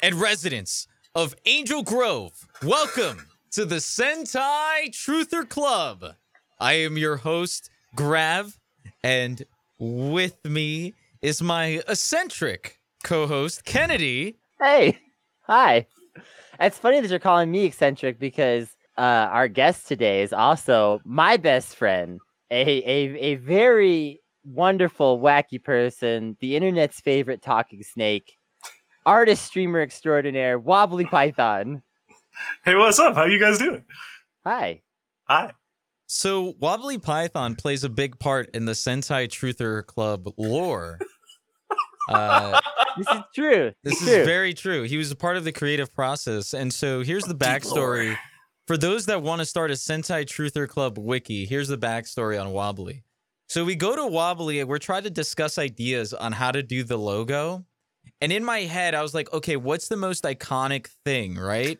And residents of Angel Grove, welcome to the Sentai Truther Club. I am your host, Grav, and with me is my eccentric co host, Kennedy. Hey, hi. It's funny that you're calling me eccentric because uh, our guest today is also my best friend, a, a, a very wonderful, wacky person, the internet's favorite talking snake, artist, streamer extraordinaire, Wobbly Python. Hey, what's up? How you guys doing? Hi. Hi. So, Wobbly Python plays a big part in the Sentai Truther Club lore. Uh, This is true. This It's is true. very true. He was a part of the creative process. And so here's the backstory. For those that want to start a Sentai Truther Club wiki, here's the backstory on Wobbly. So we go to Wobbly and we're trying to discuss ideas on how to do the logo. And in my head, I was like, okay, what's the most iconic thing, right?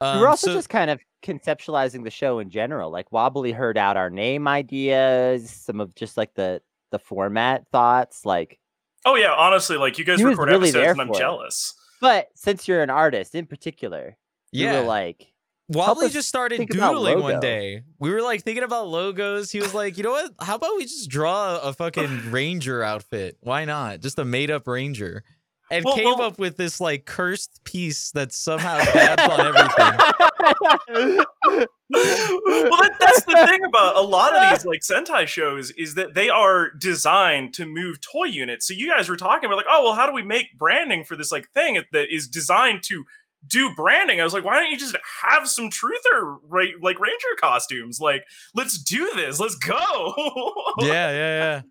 Um, We're also so- just kind of conceptualizing the show in general. Like Wobbly heard out our name ideas, some of just like the the format thoughts. Like, Oh yeah, honestly, like you guys record really episodes and I'm for it. jealous. but since you're an artist in particular, yeah. you were like, Wobbly just started think doodling one day. We were like thinking about logos. He was like, you know what? How about we just draw a fucking ranger outfit? Why not? Just a made up ranger. And Well, came well- up with this like cursed piece that somehow dabs on everything. well, that, that's the thing about a lot of these like Sentai shows is that they are designed to move toy units. So you guys were talking about like, oh well, how do we make branding for this like thing that is designed to do branding? I was like, why don't you just have some truther ra- like ranger costumes? Like, let's do this. Let's go. Yeah, yeah, yeah,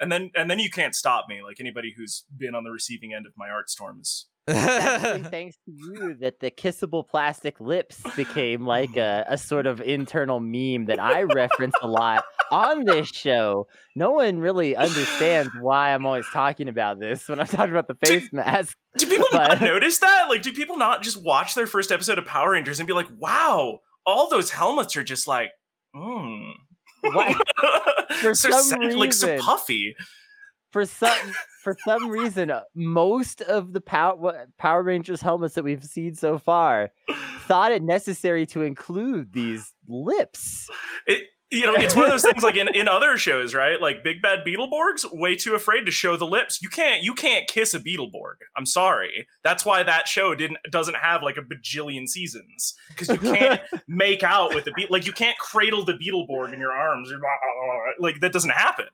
and then and then you can't stop me. Like anybody who's been on the receiving end of my art storms. Actually, thanks to you that the kissable plastic lips became like a, a sort of internal meme that I reference a lot on this show. No one really understands why I'm always talking about this when I'm talking about the face mask. Do people not notice that? Like, do people not just watch their first episode of Power Rangers and be like, "Wow, all those helmets are just like, hmm." Why- For so some sa- like so puffy. For some for some reason, uh, most of the Power Power Rangers helmets that we've seen so far thought it necessary to include these lips. It, you know, it's one of those things like in, in other shows, right? Like Big Bad Beetleborgs, way too afraid to show the lips. You can't you can't kiss a Beetleborg. I'm sorry. That's why that show didn't doesn't have like a bajillion seasons because you can't make out with the beat. Like you can't cradle the Beetleborg in your arms. Like that doesn't happen.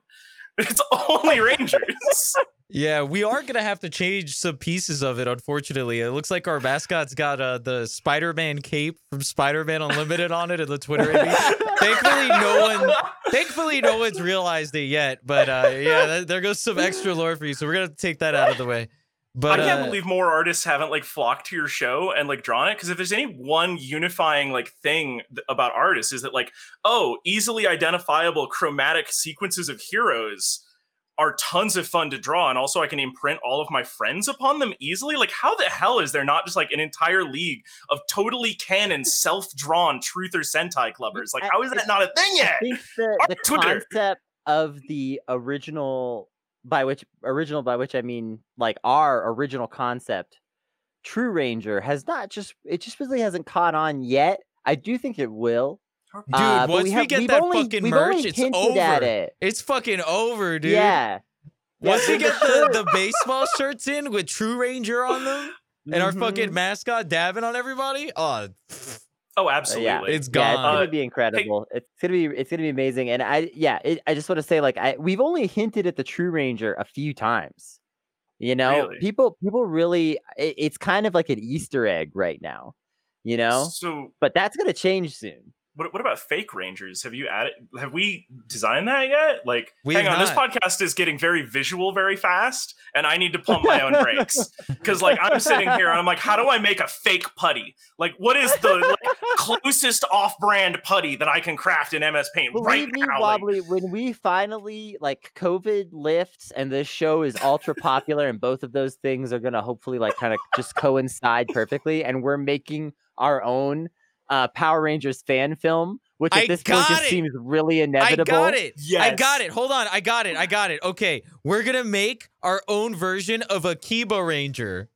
It's only Rangers. Yeah, we are gonna have to change some pieces of it. Unfortunately, it looks like our mascot's got uh, the Spider-Man cape from Spider-Man Unlimited on it in the Twitter. Thankfully, no one, thankfully, no one's realized it yet. But uh, yeah, there goes some extra lore for you. So we're gonna take that out of the way. But I can't uh, believe more artists haven't like flocked to your show and like drawn it because if there's any one unifying like thing th- about artists is that like oh easily identifiable chromatic sequences of heroes are tons of fun to draw and also I can imprint all of my friends upon them easily? Like how the hell is there not just like an entire league of totally canon self-drawn truth or sentai clubbers? Like how is that not a thing yet? I think the, the concept of the original by which original by which I mean like our original concept, True Ranger has not just it just really hasn't caught on yet. I do think it will. dude, uh, once we, have- get we've that only- fucking merch, it's over. it. It's fucking over, dude. Yeah. Yeah, Once we get the the, baseball shirts in with True Ranger on them and our Mhm. fucking mascot Davin on everybody, oh, oh absolutely yeah, it's Yeah, it's gone. gonna Uh, be incredible. It's gonna be it's gonna be amazing. And I yeah, it, I just want to say like I we've only hinted at the True Ranger a few times. You know, Really? people people really it, it's kind of like an Easter egg right now. You know, so but that's gonna change soon. What, what about fake rangers? Have you added? Have we designed that yet? Like, We hang have on, this podcast is getting very visual very fast, and I need to pump my own brakes because, like, I'm sitting here and I'm like, how do I make a fake putty? Like, what is the like, closest off-brand putty that I can craft in MS Paint right Believe me, now? Like, Wobbly, when we finally like COVID lifts and this show is ultra popular, and both of those things are gonna hopefully like kind of just coincide perfectly, and we're making our own uh Power Rangers fan film, which at I this point got just it. seems really inevitable. I got it. I got it. Hold on. I got it. I got it. Okay. We're going to make our own version of Akiba Ranger.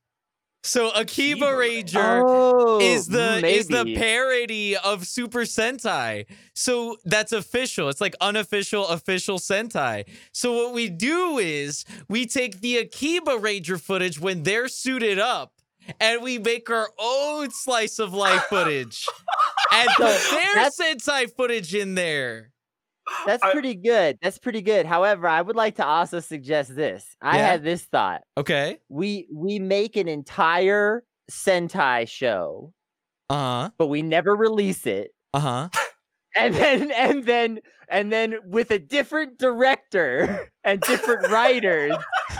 So Akiba Akiba Ranger oh, is the is the parody of Super Sentai. So that's official. It's like unofficial official Sentai. So what we do is we take the Akiba Ranger footage when they're suited up and we make our own slice of life footage and put their Sentai footage in there. That's I- pretty good. That's pretty good. However, I would like to also suggest this. I Yeah? had this thought. Okay. We we make an entire Sentai show, Uh-huh. but we never release it. Uh-huh. And then and then and then with a different director and different writers,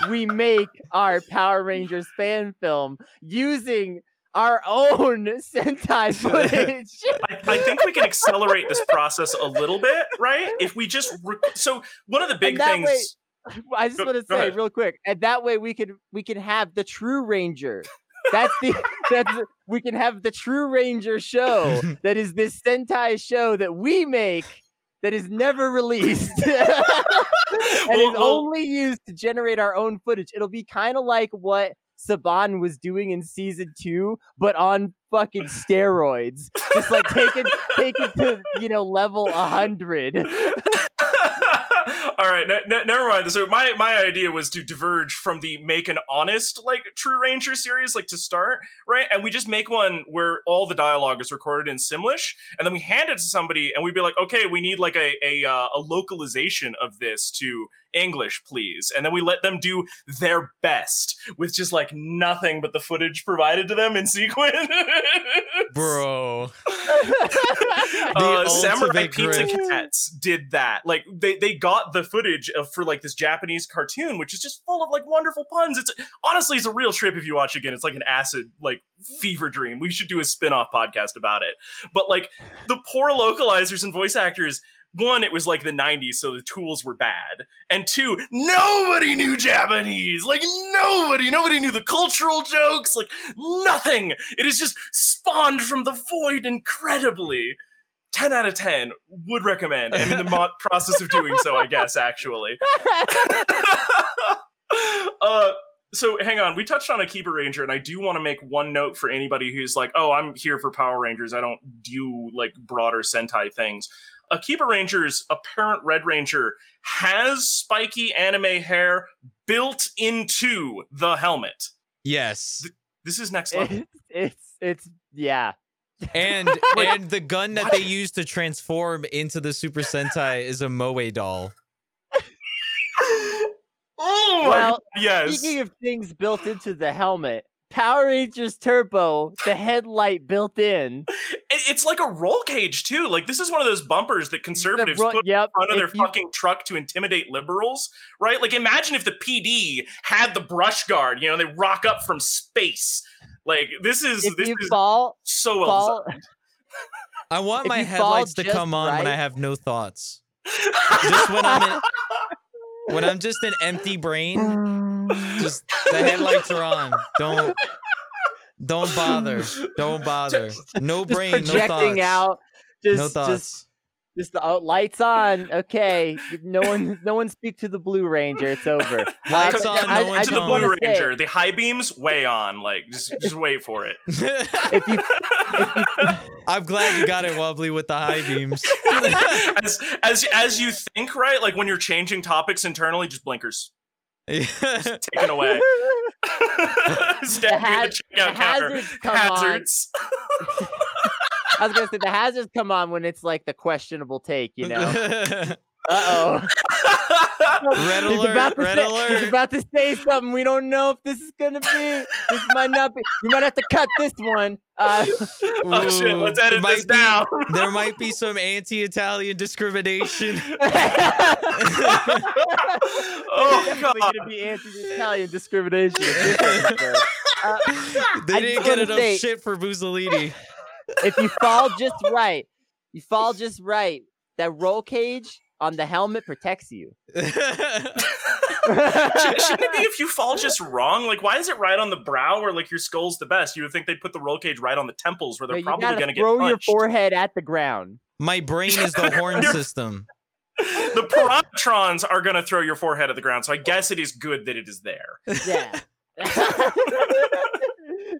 we make our Power Rangers fan film using our own Sentai footage. I, I think we can accelerate this process a little bit, right? If we just rec- so one of the big things. way- I just Go- want to say real quick, and that way we can we can have the True Ranger. That's the that's we can have the True Ranger show that is this Sentai show that we make that is never released and is only used to generate our own footage. It'll be kind of like what Saban was doing in season two, but on fucking steroids. Just like taking taken to you know level hundred. All right, ne- ne- never mind. So my my idea was to diverge from the make an honest like True Ranger series, like to start right, and we just make one where all the dialogue is recorded in Simlish, and then we hand it to somebody, and we'd be like, okay, we need like a a, uh, a localization of this to English, please, and then we let them do their best with just like nothing but the footage provided to them in sequence. Bro. uh, Samurai Pizza grift. Cats did that. Like they they got the footage of for like this Japanese cartoon, which is just full of like wonderful puns. It's honestly it's a real trip if you watch again. It's like an acid like fever dream. We should do a spin-off podcast about it. But like the poor localizers and voice actors. One, it was like the 90s, so the tools were bad. And two, nobody knew Japanese. Like nobody, nobody knew the cultural jokes. Like nothing. It is just spawned from the void incredibly. 10 out of 10 would recommend. I'm in the mo- process of doing so, I guess, actually. uh, so hang on, we touched on Akiba Ranger, and I do want to make one note for anybody who's like, oh, I'm here for Power Rangers. I don't do like broader Sentai things. Akiba Ranger's apparent Red Ranger has spiky anime hair built into the helmet. Yes. This is next level. it's, it's it's yeah. And and the gun that they use to transform into the Super Sentai is a Moe doll. oh my Well, yes. Speaking of things built into the helmet, Power Rangers Turbo, the headlight built in. It's like a roll cage too. Like this is one of those bumpers that conservatives ro- put yep. in front of their you- fucking truck to intimidate liberals, right? Like imagine if the PD had the brush guard. You know, they rock up from space. Like this is if this you is fall, so well fall, I want If my headlights to come on when I have no thoughts. Just when I'm in, when I'm just an empty brain, mm. just the headlights are on. Don't don't bother. Don't bother. No just brain, no projecting thoughts. out. Just, no thoughts. just the oh, lights on. Okay, no one, no one speak to the Blue Ranger. It's over. Lights but on, I- no I one to the don't. wanna Blue say, Ranger, the high beams way on. Like just just wait for it. If you, I'm glad you got it wobbly with the high beams. as as as you think, right? Like when you're changing topics internally, just blinkers taken away. Stand near haz- the checkout the counter. hazards come on. Hazards. I was gonna say the hazards come on when it's like the questionable take. You know. Uh oh. Red He's alert, about to red say, alert. He's about to say something. We don't know if this is gonna be. This might not be. You might have to cut this one. Uh, oh shit! Let's edit this be- down. there might be some anti-Italian discrimination. oh definitely god! gonna be anti-Italian discrimination. if this episode. Uh, They I didn't get enough say- shit for Mussolini. If you fall just right, you fall just right. That roll cage on the helmet protects you. Should- Shouldn't it be if you fall just wrong? Like, why is it right on the brow where like your skull's the best? You would think they'd put the roll cage right on the temples where they're you probably gonna get throw your forehead at the ground. My brain is the horn system. the Piranhatrons are gonna throw your forehead at the ground, so I guess it is good that it is there. Yeah.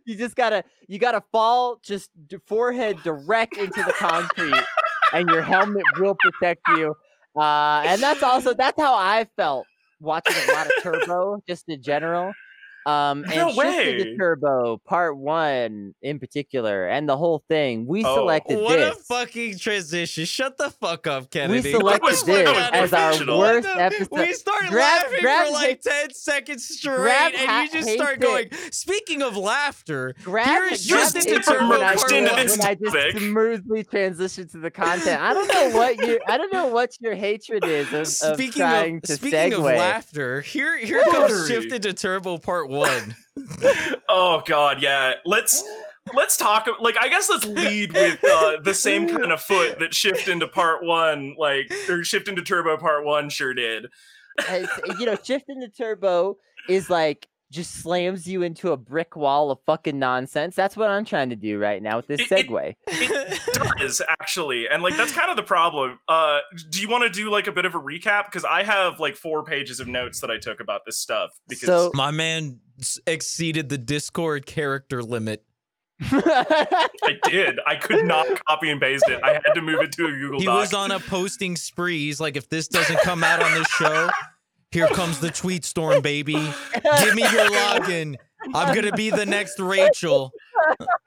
you just gotta you gotta fall just d- forehead direct into the concrete, and your helmet will protect you. Uh, and that's also that's how I felt watching a lot of Turbo, just in general. Um, No and Shifted to. Turbo Part One in particular, and the whole thing. We Oh, selected what this. a fucking transition! Shut the fuck up, Kennedy. we selected was- this that was as our worst the- episode. We start Grab- laughing grab for like hate- 10 seconds straight, grab and ha- you just hate start it. going, speaking of laughter, grab here it, is grab just it to into turbo part one. when I just smoothly transition to the content. I don't know what you I don't know what your hatred is of, of speaking trying of to speaking segue. of laughter, here here comes Literally. shifted to turbo part one. Oh god, yeah. Let's let's talk like I guess let's lead with uh, the same kind of foot that shift into part one, like or shift into turbo part one sure did. You know, shifting the turbo is like just slams you into a brick wall of fucking nonsense. That's what I'm trying to do right now with this It- it- segue. It does actually, and like that's kind of the problem. Uh, do you want to do like a bit of a recap? Because I have like four pages of notes that I took about this stuff. Because So- My man exceeded the Discord character limit. I did, I could not copy and paste it. I had to move it to a Google He Doc. was on a posting spree. He's like, if this doesn't come out on this show, here comes the tweet storm, baby. Give me your login. I'm gonna be the next Rachel.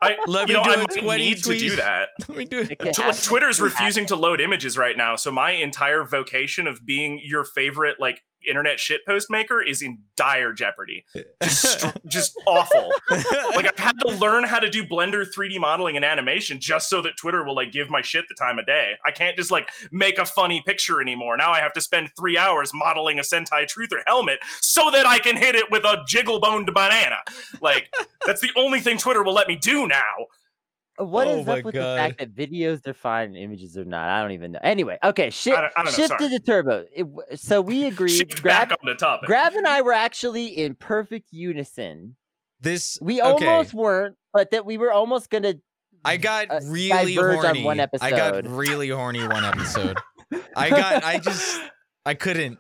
I, Let you me know, do I a might 20 need to do that. Let me do it. It can Tw- happen. Twitter's It can happen. refusing to load images right now, so my entire vocation of being your favorite like internet shitpost maker is in dire jeopardy. Just, just awful. Like I've had to learn how to do Blender 3D modeling and animation just so that Twitter will like give my shit the time of day. I can't just like make a funny picture anymore. Now I have to spend three hours modeling a Sentai Truther helmet so that I can hit it with a jiggle boned banana. Like that's the only thing Twitter will let me do now. What Oh is my up with the fact that videos are fine, and images are not? I don't even know. Anyway, okay, I don't- I don't know, sorry. to the turbo. It w- so we agreed. Shift Grav, back on the topic. Grav and I were actually in perfect unison. This We okay. almost weren't, but that we were almost gonna. I got uh, really diverge on horny. one I got episode. really horny one episode. I got I just I couldn't.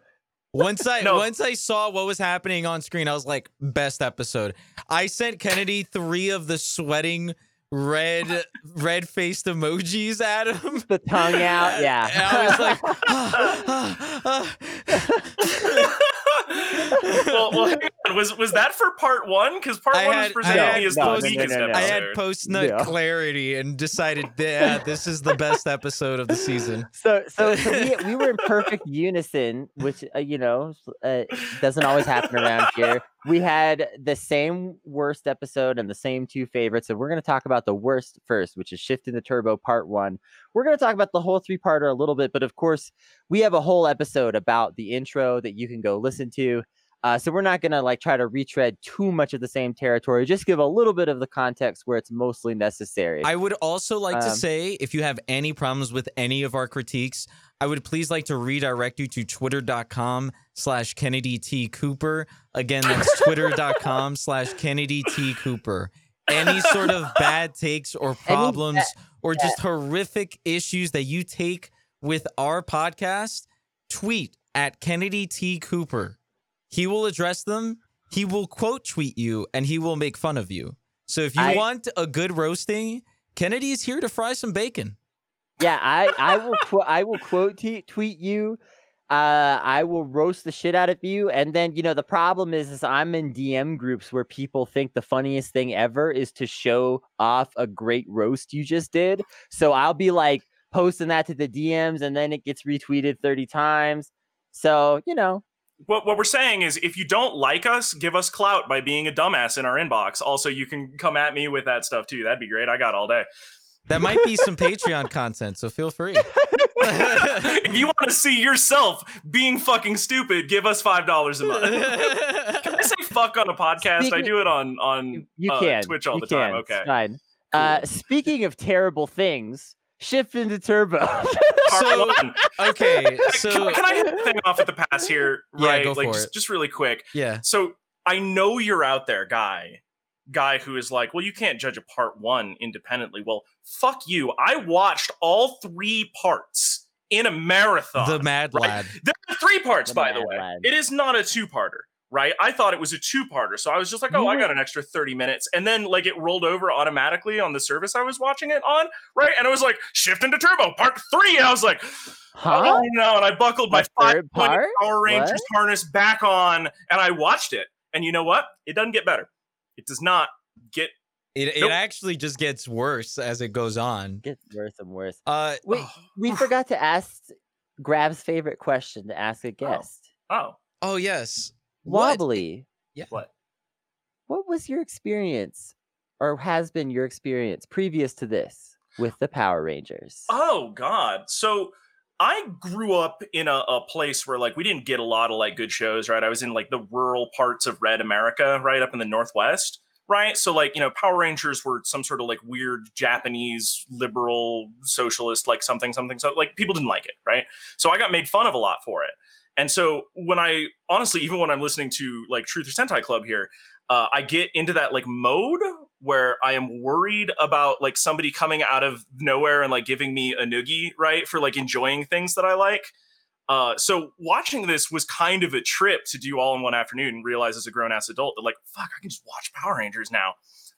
Once I No. once I saw what was happening on screen, I was like, best episode. I sent Kennedy three of the sweating red red faced emojis at him. the tongue out. Yeah. And I was like, "Ah, ah, ah." well, well, hang on. was was that for part one? Because part I one had- was I presented had as no, the no, weakest no, no, no. I had post nut Yeah. clarity and decided, yeah, this is the best episode of the season. so, so, so we, we were in perfect unison, which uh, you know uh, doesn't always happen around here. We had the same worst episode and the same two favorites, and we're going to talk about the worst first, which is Shift in the Turbo Part One. We're going to talk about the whole three-parter a little bit, but of course, we have a whole episode about the intro that you can go listen to. Uh, so we're not gonna like try to retread too much of the same territory. Just give a little bit of the context where it's mostly necessary. I would also like to Um, say if you have any problems with any of our critiques, I would please like to redirect you to twitter.com slash Kennedy T. Cooper. Again, that's twitter.com slash Kennedy T. Cooper. Any sort of bad takes or problems or just horrific issues that you take with our podcast, tweet at Kennedy T. Cooper. He will address them, he will quote tweet you, and he will make fun of you. So if you I- want a good roasting, Kennedy is here to fry some bacon. Yeah, I I will qu- I will quote t- tweet you. Uh, I will roast the shit out of you, and then you know the problem is, is I'm in DM groups where people think the funniest thing ever is to show off a great roast you just did. So I'll be like posting that to the DMs, and then it gets retweeted thirty times. So you know, What, what we're saying is if you don't like us, give us clout by being a dumbass in our inbox. Also, you can come at me with that stuff too. That'd be great. I got all day. That might be some Patreon content, so feel free. if you want to see yourself being fucking stupid, give us five dollars a month. Can I say fuck on a podcast? I do it on on you, you uh, can Twitch all you the time. Okay. it's fine. Uh, speaking of terrible things, shift into turbo. Part So- one. okay, so can, can I hit the thing off at the pass here? Right, Yeah, Right, go like for just, it. just really quick. yeah, So I know you're out there, guy. Guy who is like, well, you can't judge a part one independently. Well, fuck you. I watched all three parts in a marathon. the Mad right? Lad. There are three parts, The by the way. Lad. It is not a two-parter. Right? I thought it was a two-parter, so I was just like, "Oh, I got an extra 30 minutes." And then like it rolled over automatically on the service I was watching it on, right? And it was like, "Shift into turbo, part 3." And I was like, Huh? "Oh no." And I buckled my The third 5 part? Power Rangers What? harness back on and I watched it. And you know what? It doesn't get better. It does not get It, it Nope. actually just gets worse as it goes on. Gets worse and worse. Uh, Wait, we forgot to ask Grav's favorite question to ask a guest. oh, oh yes. What? Wobbly, what? what was your experience, or has been your experience previous to this with the Power Rangers? Oh God. So I grew up in a, a place where like we didn't get a lot of like good shows, right? I was in like the rural parts of Red America, right up in the Northwest, right? So like, you know, Power Rangers were some sort of like weird Japanese liberal socialist, like something, something, so like people didn't like it, right? So I got made fun of a lot for it. And so when I honestly, even when I'm listening to like Truth or Sentai Club here, uh, I get into that like mode where I am worried about like somebody coming out of nowhere and like giving me a noogie, right? For like enjoying things that I like. Uh, so watching this was kind of a trip to do all in one afternoon and realize as a grown ass adult that like, fuck, I can just watch Power Rangers now.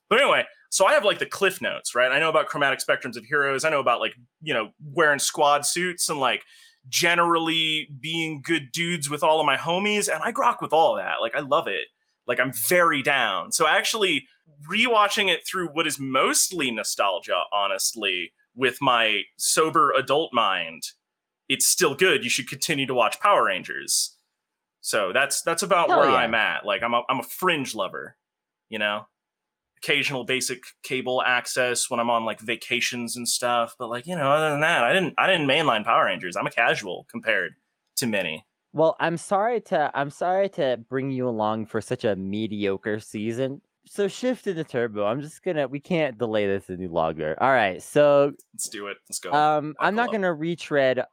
But anyway, so I have like the cliff notes, right? I know about chromatic spectrums of heroes. I know about like, you know, wearing squad suits and like generally being good dudes with all of my homies. And I grok with all of that. Like, I love it. Like, I'm very down. So actually, rewatching it through what is mostly nostalgia, honestly, with my sober adult mind, it's still good. You should continue to watch Power Rangers. So that's that's about Hell where yeah. I'm at. Like I'm a, I'm a fringe lover, you know. Occasional basic cable access when I'm on like vacations and stuff, but like you know, other than that, I didn't I didn't mainline Power Rangers. I'm a casual compared to many. Well, I'm sorry to I'm sorry to bring you along for such a mediocre season. So shift into turbo. I'm just gonna we can't delay this any longer. All right. So Let's do it. Let's go. um I'm not up. gonna retread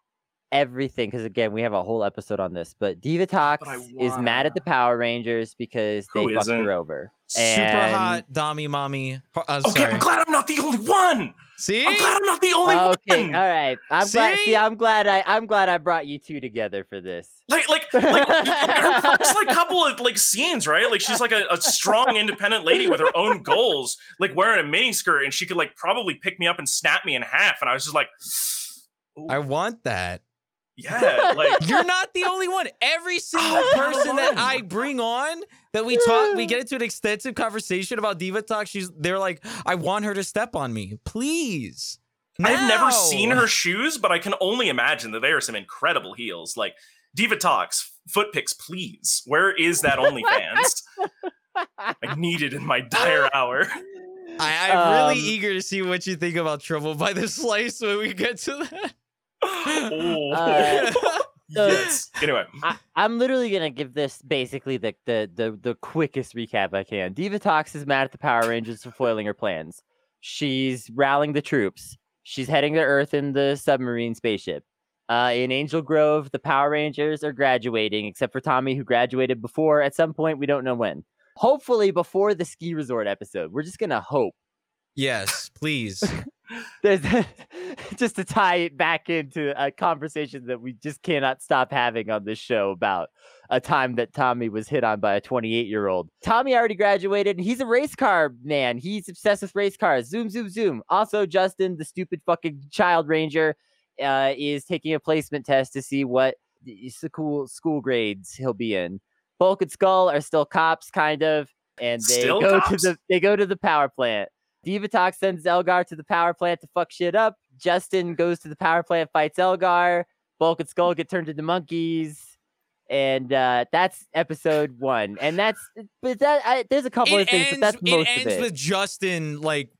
everything because again we have a whole episode on this. But Divatox I is mad at the Power Rangers because they Who fucked her over. Super And- hot, Dommy Mommy. Uh, okay, sorry. I'm glad I'm not the only one. See? I'm glad I'm not the only Okay, one. all right. I'm glad. See? See, I'm glad I I'm glad I brought you two together for this. like like like her first like couple of like scenes right like she's like a, a strong independent lady with her own goals like wearing a mini skirt and she could like probably pick me up and snap me in half and i was just like ooh, I want that. Yeah like You're not the only one. Every single person that. I bring on that we talk, we get into an extensive conversation about Diva Talk. She's they're like, I want her to step on me, please. i've never seen her shoes but i can only imagine that they are some incredible heels like Divatox foot pics please where is that onlyfans i need it in my dire hour I, I'm really Um, eager to see what you think about Trouble by the Slice when we get to that. Oh Uh, so- yes anyway I, I'm literally gonna give this basically the, the the the quickest recap I can. Divatox is mad at the Power Rangers for foiling her plans. She's rallying the troops. She's heading to Earth in the submarine spaceship. Uh, in Angel Grove, the Power Rangers are graduating, except for Tommy, who graduated before. At some point, we don't know when. Hopefully, before the ski resort episode. We're just gonna hope. yes, please. There's just to tie it back into a conversation that we just cannot stop having on this show about a time that Tommy was hit on by a 28 year old. Tommy already graduated and he's a race car man. He's obsessed with race cars. Zoom, zoom, zoom. Also, Justin, the stupid fucking child ranger, uh, is taking a placement test to see what school school grades he'll be in. Bulk and Skull are still cops, kind of, and they Still go cops? to the they go to the power plant. Divatox sends Elgar to the power plant to fuck shit up. Justin goes to the power plant, fights Elgar. Bulk and Skull get turned into monkeys. And uh, that's episode one. And that's, but that, I, there's a couple of it things, ends, but that's it most ends of it. Ends with Justin like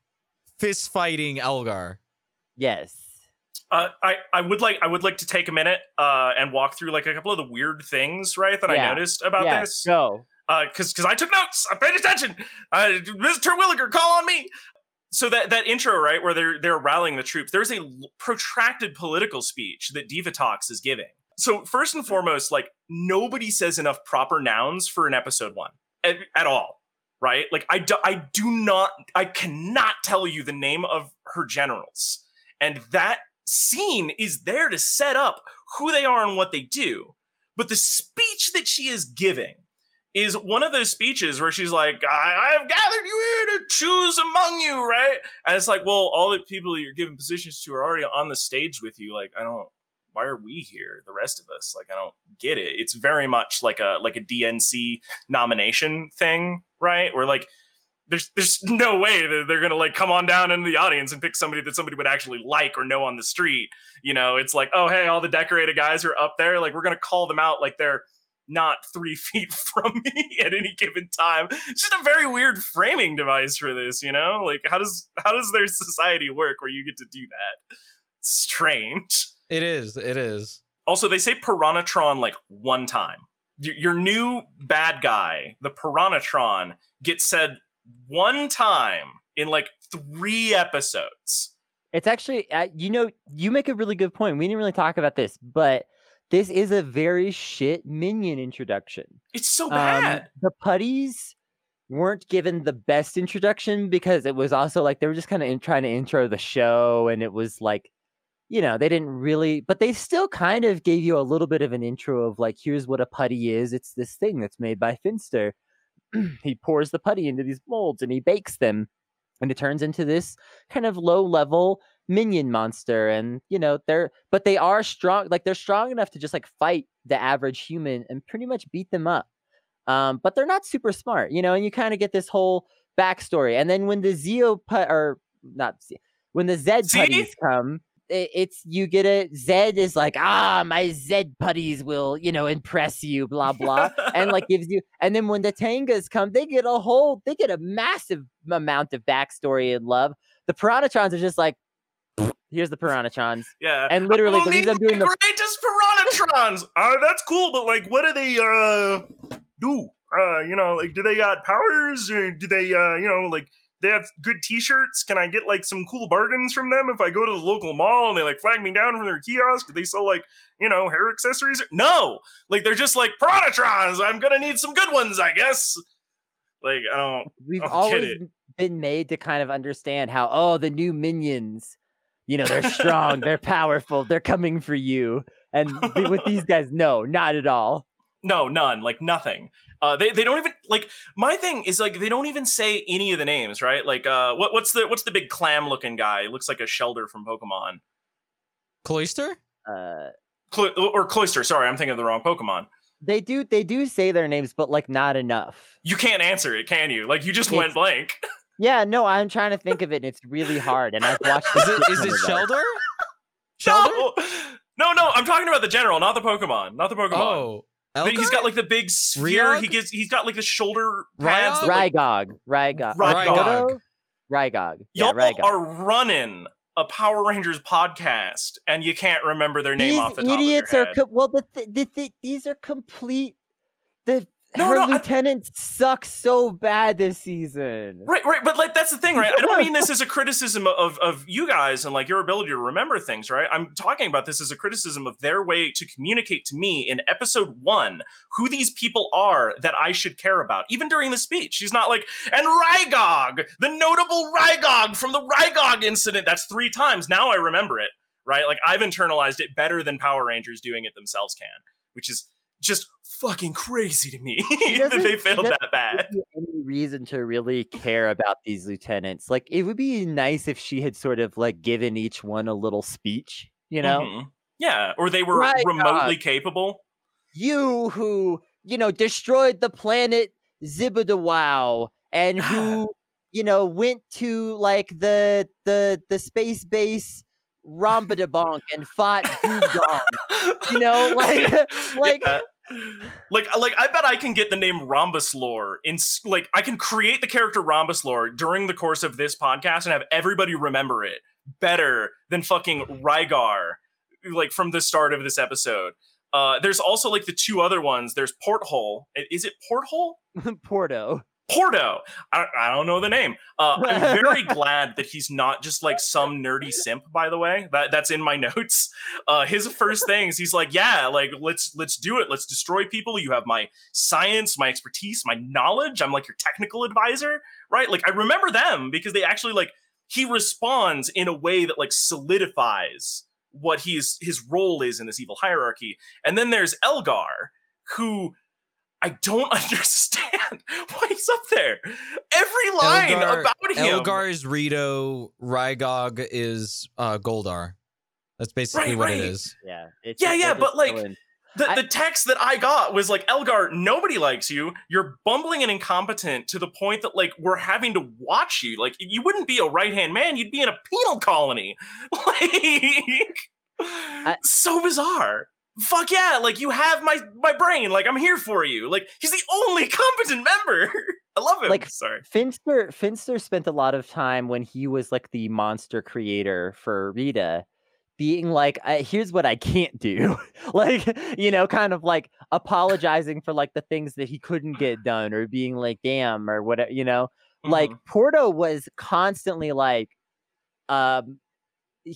fist fighting Elgar. yes. Uh, I I would like I would like to take a minute uh, and walk through like a couple of the weird things right that I noticed about yeah, this Go. because because I took notes I paid attention uh, Mr. Williger call on me so that that intro right where they're they're rallying the troops there's a protracted political speech that Divatox is giving. So first and foremost like nobody says enough proper nouns for an episode one at, at all right? Like I do, I do not I cannot tell you the name of her generals. And that scene is there to set up who they are and what they do. But the speech that she is giving is one of those speeches where she's like, I, have gathered you here to choose among you, right? And it's like, well, all the people you're giving positions to are already on the stage with you. Like, I don't why are we here the rest of us? Like i don't get it. It's very much like a like a dnc nomination thing right? Where like there's there's no way that they're gonna like come on down into the audience and pick somebody that somebody would actually like or know on the street. You know it's like oh hey all the decorated guys are up there. Like we're gonna call them out like they're not three feet from me at any given time. It's just a very weird framing device for this, you know? Like how does how does their society work where you get to do that? Strange. It is. It is. Also, they say Piranhatron like one time. Your, your new bad guy, the Piranhatron, gets said one time in like three episodes. It's actually, uh, you know, you make a really good point. We didn't really talk about this, but this is a very shit minion introduction. It's so bad. Um, the putties weren't given the best introduction because it was also like they were just kind of trying to intro the show, and it was like, you know, they didn't really, but they still kind of gave you a little bit of an intro of like, here's what a putty is. It's this thing that's made by Finster. he pours the putty into these molds and he bakes them, and it turns into this kind of low level minion monster and you know they're but they are strong like they're strong enough to just like fight the average human and pretty much beat them up. Um but they're not super smart you know and you kind of get this whole backstory. And then when the zeo put or not when the Zedd See? putties come it, it's you get it Zedd is like ah my Zedd putties will you know impress you blah blah and like gives you and then when the Tengas come they get a whole they get a massive amount of backstory and love. The piranhatrons are just like here's the piranhatrons. Yeah. And literally, the reason I'm doing the greatest piranhatrons. uh, that's cool, but like, what do they uh do? Uh, you know, like, do they got powers, or do they, uh, you know, like, they have good T-shirts? Can I get like some cool bargains from them if I go to the local mall and they like flag me down from their kiosk? Do they sell like, you know, hair accessories? No, like they're just like piranhatrons. I'm gonna need some good ones, I guess. Like, I don't. we've I don't always been made to kind of understand how oh the new minions, you know, they're strong, they're powerful, they're coming for you. And with these guys, no, not at all. No, none. Like nothing. Uh, they, they don't even like my thing is like they don't even say any of the names, right? Like uh, what what's the what's the big clam looking guy? He looks like a Shellder from Pokemon. Cloyster? Uh, Clo- or Cloyster. Sorry, I'm thinking of the wrong Pokemon. they do they do say their names, but like not enough. You can't answer it, can you? Like you just It's- went blank. Yeah, no, I'm trying to think of it, and it's really hard. And I've watched. Is a it shit is ton it of them. Shelter? Shelter? No, no, no. I'm talking about the general, not the Pokemon, not the Pokemon. Oh. But he's Elgar? got like the big sphere. He Ryog? gets. He's got like the shoulder pads. Ryog? that, like, Rygog, Rygog, Rygog. Rygog, Rygog. Yeah, Y'all Rygog. are running a Power Rangers podcast, and you can't remember their name These off the top idiots of your are head. co- well. The, th- the th- these are complete. The No, her no, I- lieutenants suck so bad this season. Right, right, but like that's the thing, right? I don't mean this as a criticism of of you guys and like your ability to remember things, right? I'm talking about this as a criticism of their way to communicate to me in episode one who these people are that I should care about. Even during the speech, she's not like, and Rygog, the notable Rygog from the Rygog incident. That's three times. Now I remember it, right? Like I've internalized it better than Power Rangers doing it themselves can, which is just fucking crazy to me that they failed that bad. any reason to really care about these lieutenants. Like it would be nice if she had sort of like given each one a little speech. You know, Mhm. Yeah, or they were Right, remotely capable. you who you know destroyed the planet Zibidawow and who you know went to like the the the space base Rombadabonk and fought Dugong. You know, like like Yeah. Like like I bet I can get the name Rhombus lore in like I can create the character Rhombus lore during the course of this podcast and have everybody remember it better than fucking Rygar like from the start of this episode. Uh, there's also like the two other ones. There's Porthole. Is it Porthole? Porto. Porto. I, I don't know the name. Uh, I'm very glad that he's not just like some nerdy simp. By the way, that that's in my notes. Uh, his first things, he's like, yeah, like let's let's do it. Let's destroy people. You have my science, my expertise, my knowledge. I'm like your technical advisor, right? Like I remember them because they actually like he responds in a way that like solidifies what he's his role is in this evil hierarchy. And then there's Elgar, who I don't understand why he's up there. Every line Elgar- about him. Elgar is Rito. Rygog is uh, Goldar. That's basically Right, what it right. is. Yeah. It's Yeah, yeah, but, like, The, I- the text that I got was like, Elgar, nobody likes you. You're bumbling and incompetent to the point that like we're having to watch you. Like you wouldn't be a right hand man. You'd be in a penal colony. Like so bizarre. Fuck yeah! Like you have my my brain. Like I'm here for you. Like he's the only competent member. I love him. Like, Sorry. Finster Finster spent a lot of time when he was like the monster creator for Rita being like I, here's what I can't do. like, you know, kind of like apologizing for like the things that he couldn't get done or being like damn or whatever, you know. Like Mhm. Porto was constantly like um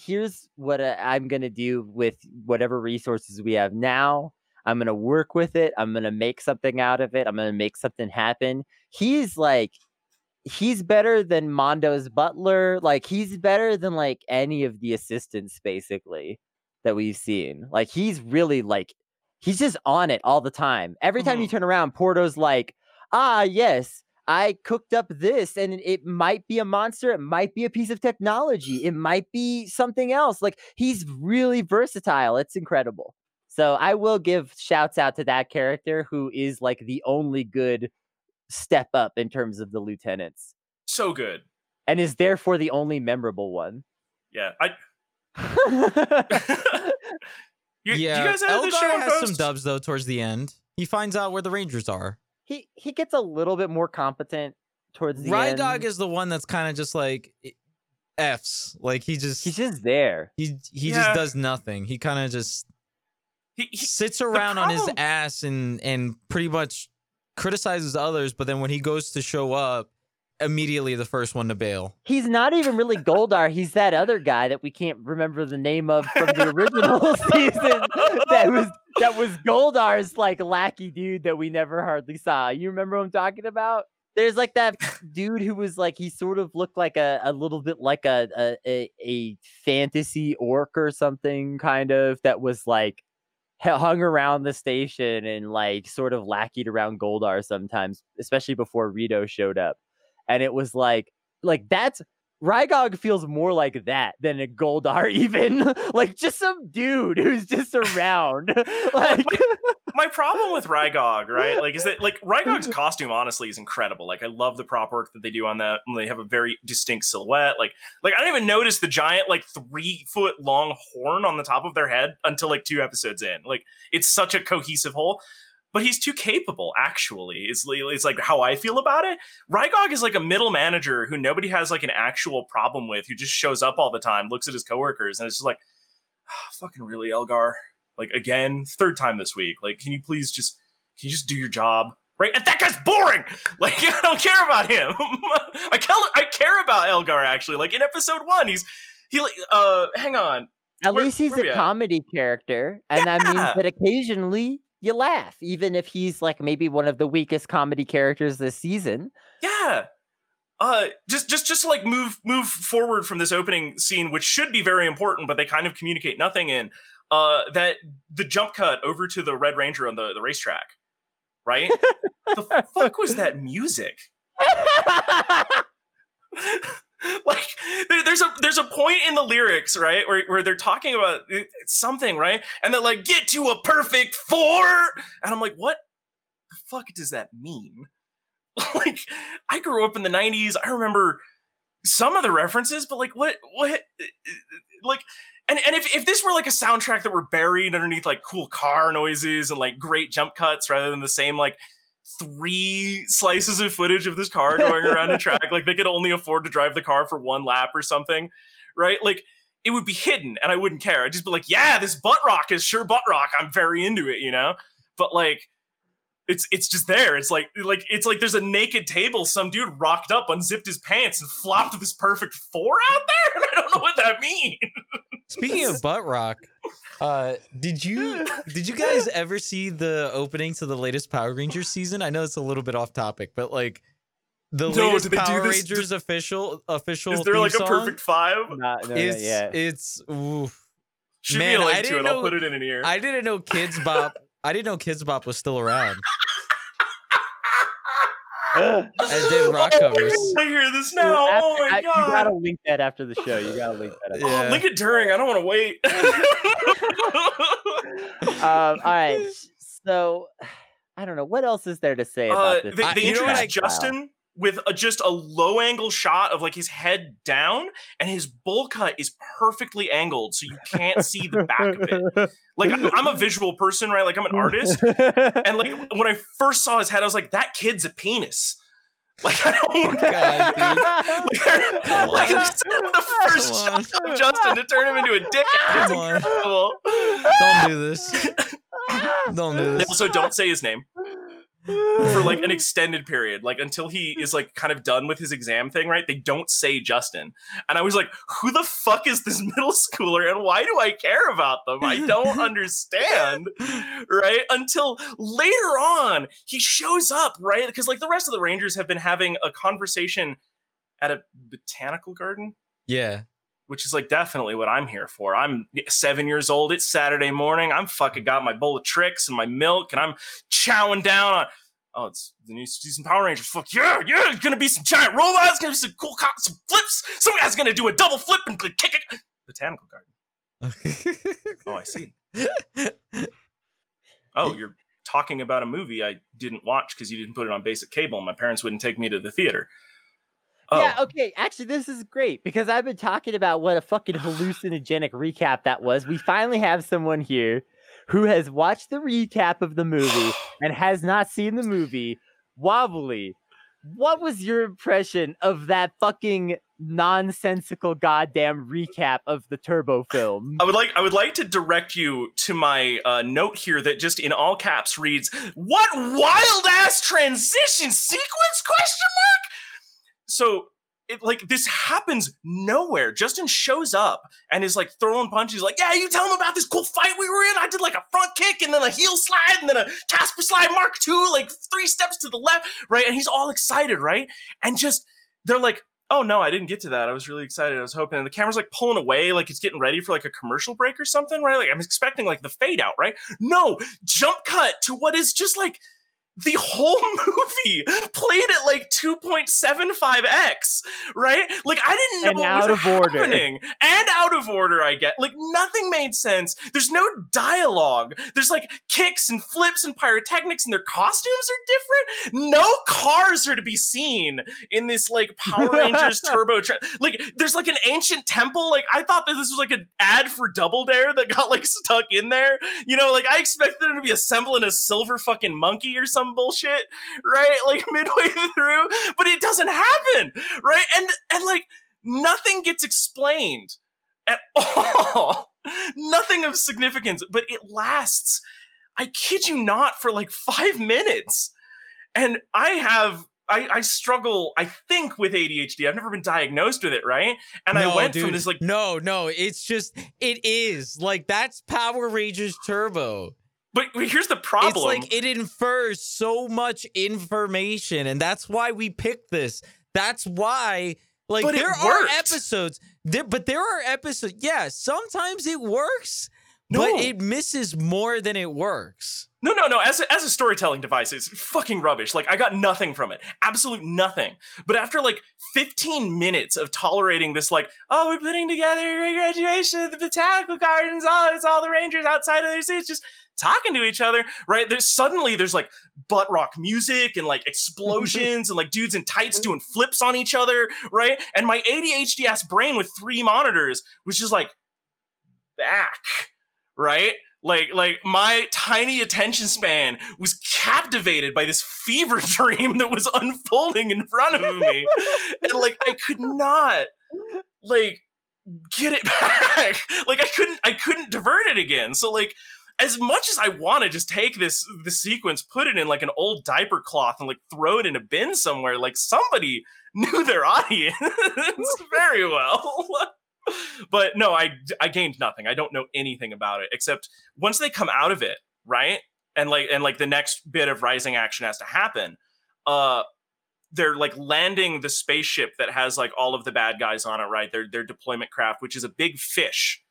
here's what I'm going to do with whatever resources we have now. I'm going to work with it. I'm going to make something out of it. I'm going to make something happen. He's like he's better than Mondo's butler. Like he's better than like any of the assistants basically that we've seen. Like he's really like he's just on it all the time. Every time you Mhm. turn around, Porto's like, "Ah, yes, I cooked up this and it might be a monster, it might be a piece of technology, it might be something else." Like he's really versatile. It's incredible. So I will give shouts out to that character who is like the only good step up in terms of the lieutenants so good. and is therefore the only memorable one. Yeah. I you, yeah, do you guys have this show Elgar on has some dubs though towards the end. He finds out where the Rangers are. He he gets a little bit more competent towards the Rygog end. is the one that's kind of just like i- F's. Like he just He's just there. he he Yeah. just does nothing. He kind of just He, he, sits around on his ass and and pretty much criticizes others, but then when he goes to show up, immediately the first one to bail. He's not even really Goldar. He's that other guy that we can't remember the name of from the original season. That was that was Goldar's like lackey dude that we never hardly saw. You remember what I'm talking about? There's like that dude who was like he sort of looked like a, a little bit like a, a a a fantasy orc or something kind of that was like hung around the station and like sort of lackeyed around Goldar sometimes, especially before Rito showed up. And it was like like that's Rygog feels more like that than a Goldar even. like just some dude who's just around. like my problem with Rygog, right? Like, is that like Rygog's costume honestly is incredible. Like, I love the prop work that they do on that. They have a very distinct silhouette. Like, like I didn't even notice the giant like three foot long horn on the top of their head until like two episodes in. Like, it's such a cohesive whole. But he's too capable. Actually, it's it's like how I feel about it. Rygog is like a middle manager who nobody has like an actual problem with, who just shows up all the time, looks at his coworkers, and it's just like, fucking really, Elgar? Like again? Third time this week. Like can you please just can you just do your job? Right? And that guy's boring! Like i don't care about him! I care i care about elgar actually. Like in episode one he's he like uh hang on. At Where- least he's a comedy character. And that means that occasionally you laugh, even if he's like maybe one of the weakest comedy characters this season. yeah. Uh just just just to, like move move forward from this opening scene which should be very important but they kind of communicate nothing in uh that the jump cut over to the red ranger on the the racetrack right? The fuck was that music like there, there's a there's a point in the lyrics right where, where they're talking about uh, something right? And they're like get to a perfect four! And i'm like what the fuck does that mean? Like i grew up in the 90s i remember some of the references but like what what uh, uh, like and, and if, if this were like a soundtrack that were buried underneath like cool car noises and like great jump cuts rather than the same like three slices of footage of this car going around a track like they could only afford to drive the car for one lap or something right? Like it would be hidden and i wouldn't care. I'd just be like yeah this butt rock is sure butt rock. I'm very into it you know? But like it's it's just there. It's like like it's like there's a naked table some dude rocked up unzipped his pants and flopped this perfect four out there? And i don't know what that means Speaking of butt rock, uh, did you did you guys ever see the opening to the latest Power Rangers season? I know it's a little bit off topic, but like the No, latest did they do Power this- Rangers official official is there theme like a perfect five not, no, not It's yet. it's oof. shoot Man, me a I link to didn't it i'll know- put it in an ear I didn't know Kidz Bop. I didn't know Kidz Bop was still around. And did rock covers. I hear this now. After- oh my I- god. You gotta link that after the show. You gotta link that. After. Yeah. Oh, link it during. I don't want to wait. um, all right. So I don't know what else is there to say uh, about this. they, I- they you know what Justin with a, just a low angle shot of like his head down, and his bowl cut is perfectly angled, so you can't see the back of it. Like I'm, a visual person, right? Like I'm an artist, and like when I first saw his head, I was like, that kid's a penis. Like I don't. God, dude. like, like the first shot of Justin to turn him into a dick. It's incredible. Don't do this. Don't do They this. also don't say his name for like an extended period, like until he is like kind of done with his exam thing, right? They don't say Justin, and I was like, "Who the fuck is this middle schooler, and why do I care about them? I don't understand." Right? Until later on, he shows up, right? Because like the rest of the Rangers have been having a conversation at a botanical garden Yeah. which is like definitely what I'm here for. I'm seven years old. It's Saturday morning. I'm fucking got my bowl of tricks and my milk, and I'm chowing down on. Oh, it's the new season Power Rangers. Fuck yeah, yeah! It's gonna be some giant robots. Gonna be some cool cops, some flips. Some guy's gonna do a double flip and kick it. Botanical garden. Oh, I see. Oh, you're talking about a movie I didn't watch because you didn't put it on basic cable, and my parents wouldn't take me to the theater. Oh, Yeah, okay. Actually, this is great because I've been talking about what a fucking hallucinogenic recap that was. We finally have someone here who has watched the recap of the movie and has not seen the movie. Wobbly, what was your impression of that fucking nonsensical goddamn recap of the Turbo film? I would like I would like to direct you to my uh, note here that just in all caps reads, "What wild ass transition sequence?" Question mark. So it like this happens nowhere. Justin shows up and is like throwing punches. Like, yeah, you tell him about this cool fight we were in. I did like a front kick and then a heel slide and then a Casper slide Mark two, like three steps to the left, right? And he's all excited, right? And just they're like, oh no, I didn't get to that. I was really excited. I was hoping. And the camera's like pulling away, like it's getting ready for like a commercial break or something, right? Like I'm expecting like the fade out, right? No, jump cut to what is just like the whole movie played at like 2.75x, right? Like I didn't know And what out was of order. happening. And out of order, I get. Like nothing made sense. There's no dialogue. There's like kicks and flips and pyrotechnics, and their costumes are different. No cars are to be seen in this like Power Rangers Turbo. Tra- like there's like an ancient temple. Like I thought that this was like an ad for Double Dare that got like stuck in there. You know, like I expected them to be assembling a silver fucking monkey or some bullshit, right? Like midway through, but it doesn't happen, right? And and like nothing gets explained at all. Nothing of significance, but it lasts. I kid you not for like five minutes, and I have. I, I struggle, I think, with ADHD. I've never been diagnosed with it, right? And I went dude. from this like no, no. It's just it is like that's Power Rangers Turbo. But here's the problem. It's like it infers so much information, and that's why we picked this. That's why, like, But there are episodes, there, but there are episodes. Yeah, sometimes it works, No. but it misses more than it works. No, no, no. As a, as a storytelling device, it's fucking rubbish. Like I got nothing from it, absolute nothing. But after like 15 minutes of tolerating this, like, oh, we're putting together a graduation at the botanical gardens. Oh, it's all the rangers outside of their seats, just talking to each other, right? There's suddenly there's like butt rock music and like explosions and like dudes in tights doing flips on each other, right? And my ADHD ass brain with three monitors was just like back, right? Like, like my tiny attention span was captivated by this fever dream that was unfolding in front of me, and like I could not, like, get it back. Like I couldn't, I couldn't divert it again. So like, as much as I want to just take this this sequence, put it in like an old diaper cloth, and like throw it in a bin somewhere, like somebody knew their audience very well. but no, I I gained nothing. I don't know anything about it except once they come out of it, right? And like and like the next bit of rising action has to happen. Uh they're like landing the spaceship that has like all of the bad guys on it, right? Their their deployment craft, which is a big fish.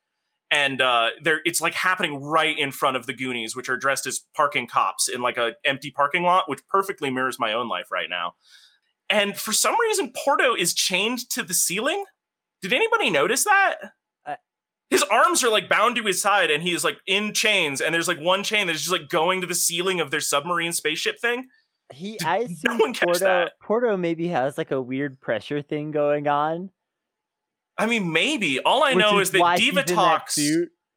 And uh, there it's like happening right in front of the Goonies, which are dressed as parking cops in like a empty parking lot, which perfectly mirrors my own life right now. And for some reason, Porto is chained to the ceiling. Did anybody notice that? Uh, his arms are like bound to his side, and he is like in chains. And there's like one chain that's just like going to the ceiling of their submarine spaceship thing. He, Did I no one catch Porto, that? Porto maybe has like a weird pressure thing going on. I mean, maybe. All I which know is, why that Diva in that Talks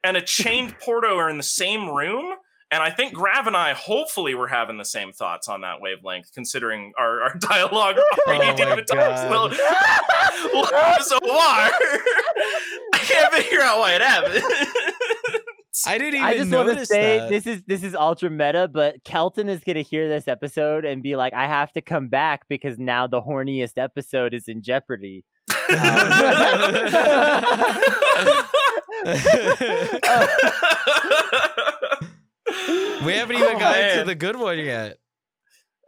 and a chained Porto are in the same room. And I think Grav and I hopefully were having the same thoughts on that wavelength, considering our, our dialogue. Oh my Divatox God. will- will- so far, I can't figure out why it happened. I didn't even I just want to say that. this is this is ultra meta, but Kelton is gonna hear this episode and be like, I have to come back because now the horniest episode is in jeopardy. We haven't even Oh, gotten to the good one yet.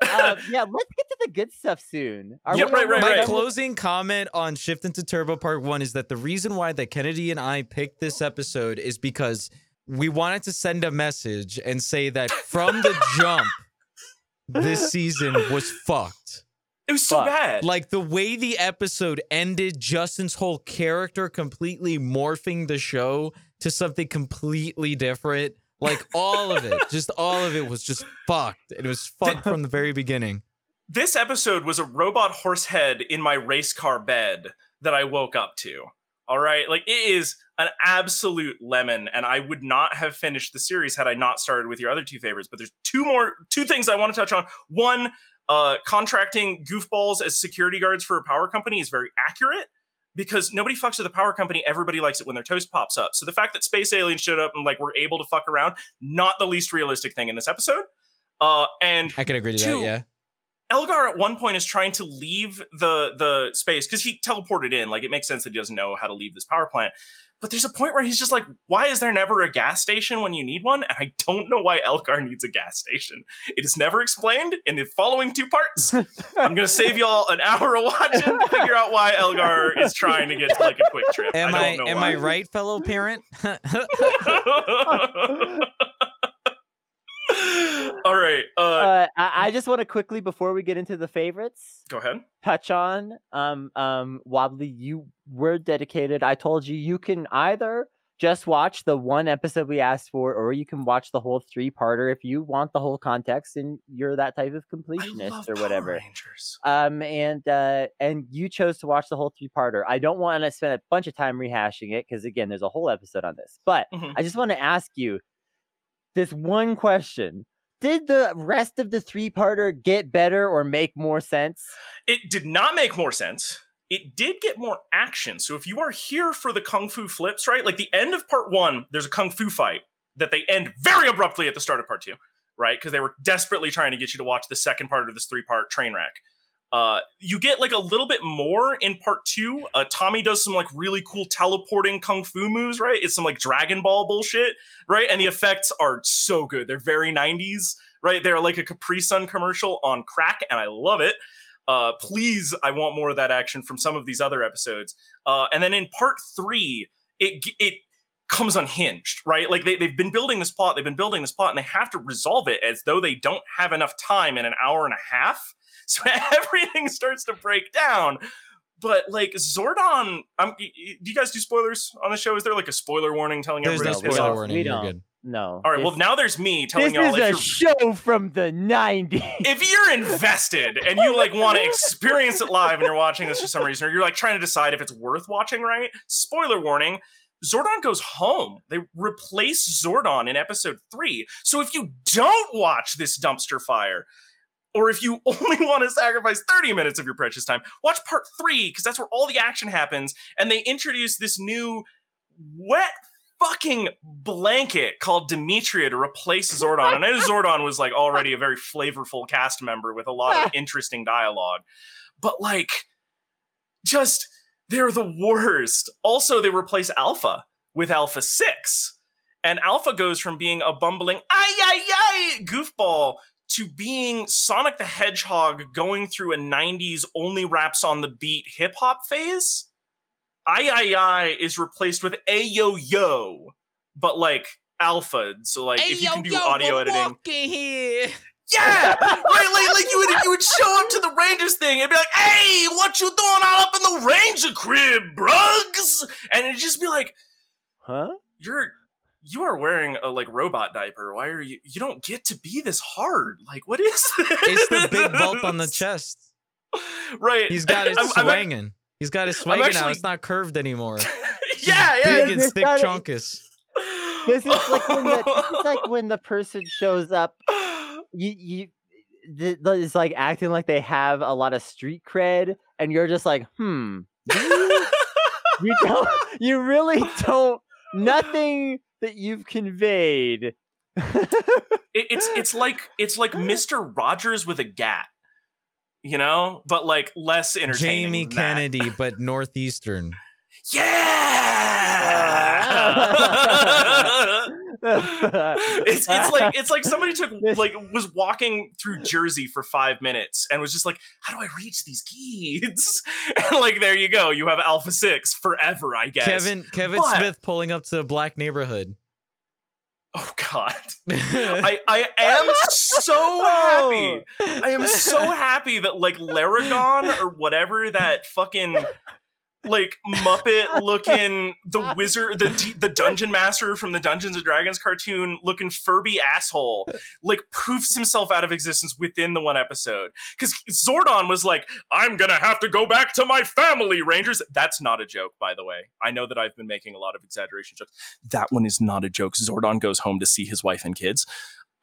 Um, yeah, let's get to the good stuff soon. Are Yep, we right, right, My right. closing comment on Shift into Turbo Part 1 is that the reason why that Kennedy and I picked this episode is because we wanted to send a message and say that from the jump, this season was fucked. It was so Fuck. bad. Like the way the episode ended, Justin's whole character completely morphing the show to something completely different. Like all of it, just all of it was just fucked. It was fucked from the very beginning. this episode was a robot horse head in my race car bed that I woke up to. All right. Like it is an absolute lemon. And I would not have finished the series had I not started with your other two favorites. But there's two more, two things I want to touch on. One, uh, contracting goofballs as security guards for a power company is very accurate because nobody fucks with the power company. Everybody likes it when their toast pops up. So the fact that space aliens showed up and like were able to fuck around, not the least realistic thing in this episode. Uh, and I can agree to Two. that, yeah. Elgar at one point is trying to leave the the space because he teleported in. Like it makes sense that he doesn't know how to leave this power plant. But there's a point where he's just like, "Why is there never a gas station when you need one?" And I don't know why Elgar needs a gas station. It is never explained in the following two parts. I'm gonna save y'all an hour of watching to figure out why Elgar is trying to get to like a QuikTrip. Am I I, am why. I right, fellow parent? All right. Uh, Uh, I, I just want to quickly before we get into the favorites, go ahead. touch on um um wobbly. You were dedicated. I told you you can either just watch the one episode we asked for, or you can watch the whole three parter if you want the whole context and you're that type of completionist or whatever. Um and uh and you chose to watch the whole three parter. I don't want to spend a bunch of time rehashing it because again, there's a whole episode on this. But Mhm. I just want to ask you this one question. Did the rest of the three parter get better or make more sense? It did not make more sense. It did get more action. So if you are here for the kung fu flips, right? Like the end of part one, there's a kung fu fight that they end very abruptly at the start of part two, right? Because they were desperately trying to get you to watch the second part of this three part train wreck. Uh, you get like a little bit more in part two. Uh, Tommy does some like really cool teleporting kung fu moves, right? It's some like Dragon Ball bullshit, right? And the effects are so good. They're very 90s, right? They're like a Capri Sun commercial on crack, and I love it. Uh, please, I want more of that action from some of these other episodes. Uh, and then in part three, it it comes unhinged, right? Like they, they've been building this plot, they've been building this plot, and they have to resolve it as though they don't have enough time in an hour and a half. So everything starts to break down. But like Zordon, um, y- y- do you guys do spoilers on the show? Is there like a spoiler warning telling There's everybody to we spoiler warning. We You're don't. good. No. All right, well now there's me telling this y'all is if a show from the 90s. if you're invested and you like want to experience it live and you're watching this for some reason, or you're like trying to decide if it's worth watching, right? Spoiler warning. Zordon goes home. They replace Zordon in episode three. So if you don't watch this dumpster fire, or if you only want to sacrifice 30 minutes of your precious time, watch part three, because that's where all the action happens. And they introduce this new wet fucking blanket called Dimitria to replace Zordon. And I know Zordon was like already a very flavorful cast member with a lot of interesting dialogue. But like just they're the worst. Also, they replace Alpha with Alpha 6. And Alpha goes from being a bumbling ay ay ay goofball to being Sonic the Hedgehog going through a 90s only raps on the beat hip hop phase. I I I is replaced with A Yo Yo. but like alpha. So like if you can do audio editing. here. Yeah, right. Like, like you would you would show up to the Rangers thing and be like, "Hey, what you doing all up in the Ranger crib, brugs?" And it'd just be like, Huh? "You're you are wearing a like robot diaper. Why are you? You don't get to be this hard. Like, what is this? It's the big bump on the chest. right. He's got his I'm- I'm- swanging. He's got his swanging now. actually- It's not curved anymore. yeah, yeah. Big and It's thick chunkus. This is like when the, this is like when the person shows up you you th- th- it's like acting like they have a lot of street cred and you're just like hmm you, you don't you really don't nothing that you've conveyed It, it's it's like it's like Mister Rogers with a gat, you know, but like less entertaining. Jamie than that. Kennedy, but northeastern. Yeah. it's it's like it's like somebody took like was walking through Jersey for five minutes and was just like, how do I reach these kids? And like there you go, you have Alpha Six forever, I guess. Kevin Kevin But- Smith pulling up to a black neighborhood. Oh God, I I am so happy. Oh. I am so happy that like Laragon or whatever that fucking like Muppet looking the wizard the the dungeon master from the Dungeons and Dragons cartoon looking Furby asshole like poofs himself out of existence within the one episode. Because Zordon was like I'm gonna have to go back to my family Rangers. That's not a joke by the way. I know that I've been making a lot of exaggeration jokes. That one is not a joke. Zordon goes home to see his wife and kids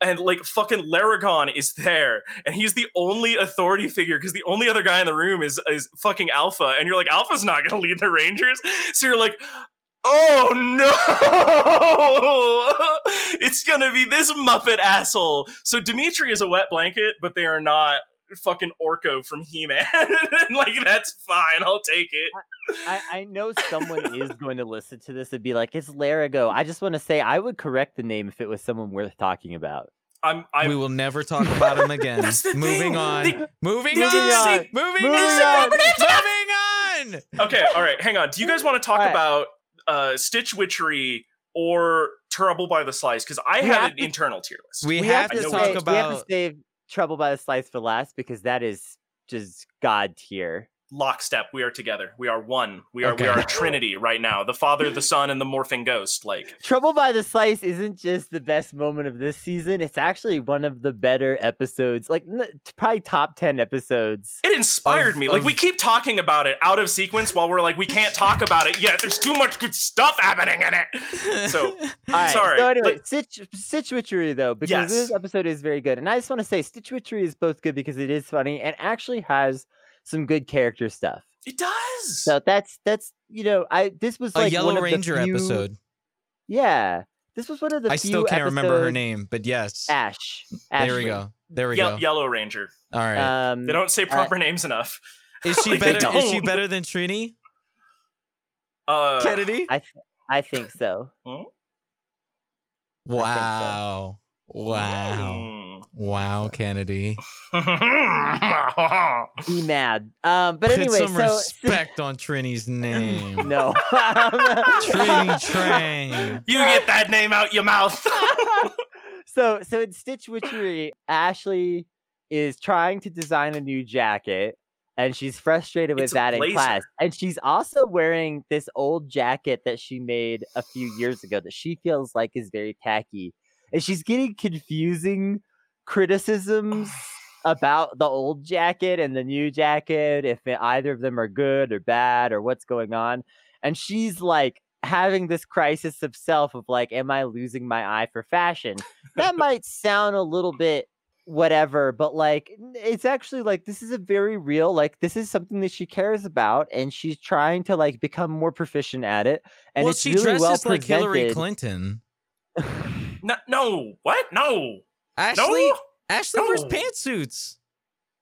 and like fucking Laragon is there, and he's the only authority figure because the only other guy in the room is is fucking Alpha, and you're like, Alpha's not gonna lead the Rangers, so you're like, oh no, it's gonna be this Muppet asshole. So Dimitri is a wet blanket, but they are not fucking Orko from He-Man. like that's fine, I'll take it. I, I know someone is going to listen to this and be like it's larago i just want to say i would correct the name if it was someone worth talking about I'm I'm we will never talk about him again. Moving thing. on. They- moving they on. say- moving, Moving on. on. Moving on. okay, all right, hang on. Do you guys want to talk All right. about uh Stitch Witchery or Trouble by the Slice? Because I We have have an to- internal tier list. We, we have, I to talk we- we have to about save trouble by the slice for last because that is just god tier Lockstep, we are together. We are one. We are we are a trinity right now. The Father, the Son, and the morphing ghost. Like Trouble by the Slice isn't just the best moment of this season. It's actually one of the better episodes, like n- probably top 10 episodes. it inspired Of- me. Like of- we keep talking about it out of sequence while we're like, we can't talk about it yet. There's too much good stuff happening in it. So All right, Sorry, So anyway, but- Stitch, Stitch Witchery, though, because Yes. this episode is very good. And I just want to say Stitch Witchery is both good because it is funny and actually has some good character stuff. it does. So that's, that's you know, I this was like a like Yellow one of the Ranger few- episode. Yeah. This was one of the I few still can't remember her name, but yes. Ash. There we go. There we Ye- go. Yellow Ranger. All right. Um, They don't say proper names enough. is she like better? Is she better than Trini Uh, Kennedy? I I think so. Wow. Wow. mm. Wow, Kennedy. Be mad. Um, but Put anyway, some so respect on Trini's name. no. Trini Train. you get that name out your mouth. so so in Stitch Witchery, Ashley is trying to design a new jacket. And she's frustrated with It's that in class. And she's also wearing this old jacket that she made a few years ago that she feels like is very tacky. And she's getting confusing criticisms about the old jacket and the new jacket, if it- either of them are good or bad or what's going on. And she's like having this crisis of self of like, am I losing my eye for fashion? That might sound a little bit whatever, but like, it's actually like, this is a very real, like, this is something that she cares about and she's trying to like become more proficient at it. And well, it's she really well dresses like Hillary. Clinton. no, no, what? No, Ashley, no. Ashley wears pantsuits.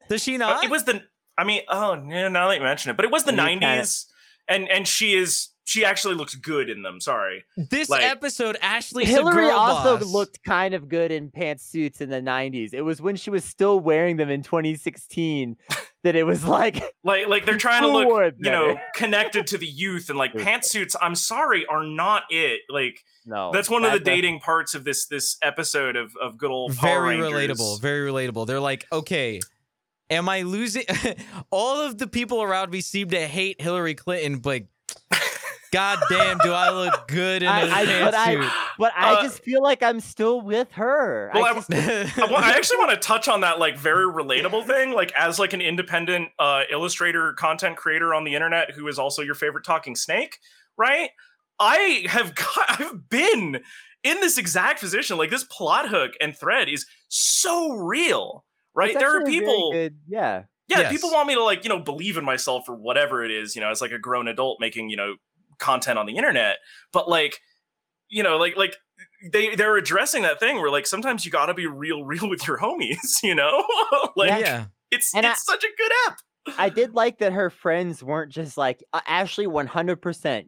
Does she not? it was the. I mean, oh, yeah, now that you mention it, but it was the '90s, and and she is she actually looks good in them. Sorry. This Like- episode, Ashley's a Hillary girl also boss. looked kind of good in pantsuits in the 90s. It was when she was still wearing them in 2016 that it was like, Like like they're trying to Who look, you know, connected to the youth and like pantsuits. I'm sorry, are not it. Like no. that's one of the that's dating parts of this this episode of of good old Power very Rangers. relatable. Very relatable. They're like, okay, am I losing? All of the people around me seem to hate Hillary Clinton, but god damn, do I look good in a I- I- but I- But I Uh, just feel like I'm still with her. Well, I I- just, I, wa- I actually want to touch on that like very relatable thing like as like an independent uh illustrator content creator on the internet who is also your favorite talking snake right i have got i've been in this exact position like this plot hook and thread is so real right there are actually a very people good- yeah. yeah Yes. people want me to like you know believe in myself or whatever it is you know as like a grown adult making you know content on the internet but like you know like like they they're addressing that thing where like sometimes you got to be real real with your homies you know like yeah. it's And I- it's such a good app I did like that her friends weren't just like uh, Ashley 100%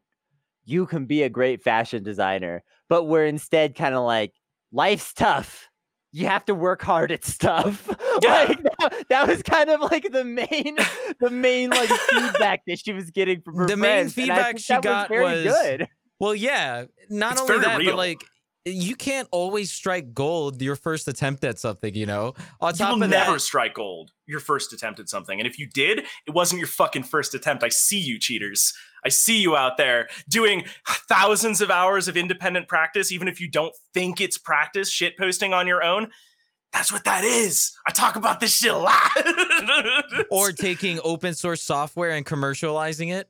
you can be a great fashion designer, but we're instead kind of like life's tough. You have to work hard at stuff. Yeah. like that, that was kind of like the main the main like feedback that she was getting from her The main friends, and I feedback she that got very was- good. Well, yeah. Not It's only that, real. but like you can't always strike gold your first attempt at something, you know? On you top will of never that, strike gold your first attempt at something and if you did it wasn't your fucking first attempt i see you cheaters i see you out there doing thousands of hours of independent practice even if you don't think it's practice shit posting on your own that's what that is i talk about this shit a lot or taking open source software and commercializing it.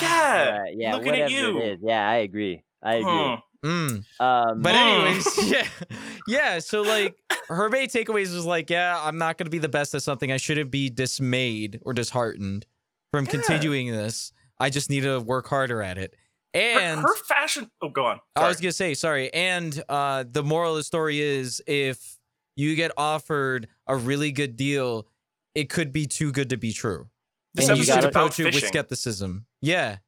yeah Right, yeah, looking at you. Yeah, I agree. I agree. Hmm. Mm. Um, But Mm. anyways, yeah, yeah. So like, her main takeaways was like, yeah, I'm not gonna be the best at something. I shouldn't be dismayed or disheartened from Yeah. continuing this. I just need to work harder at it. And her, fashion oh go on I was gonna say, sorry. And uh, the moral of the story is, if you get offered a really good deal, it could be too good to be true. this And you and you should gotta- about approach it with skepticism. Yeah,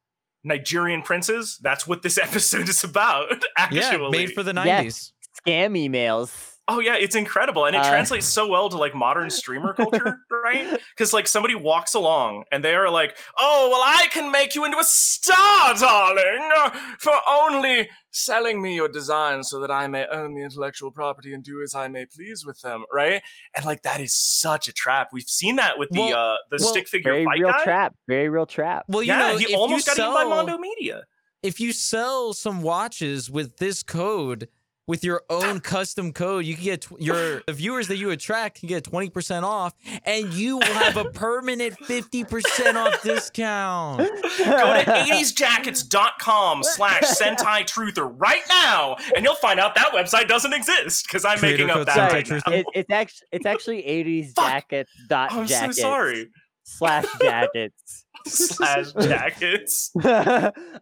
nigerian princes that's what this episode is about actually yeah. Made for the Yes. '90s. scam emails. Oh yeah, it's incredible, and it Uh, translates so well to like modern streamer culture, right? Because like somebody walks along and they are like, "Oh, well, I can make you into a star, darling, for only selling me your designs so that I may own the intellectual property and do as I may please with them," right? And like that is such a trap. We've seen that with the uh the well, stick figure Very fight real guy. trap. Very real trap. Well, you yeah, know, he if almost you got sell, eaten by Mondo Media. if you sell some watches with this code with your own custom code you can get tw- your the viewers that you attract can get 20% off and you will have a permanent 50% off discount Go to 80sjackets.com slash Sentai Truther right now, and you'll find out that website doesn't exist because I'm Creator making up that Sentai right now. it, it's actually it's actually 80s Fuck. jackets dot I'm so jackets sorry. slash jackets Slash jackets.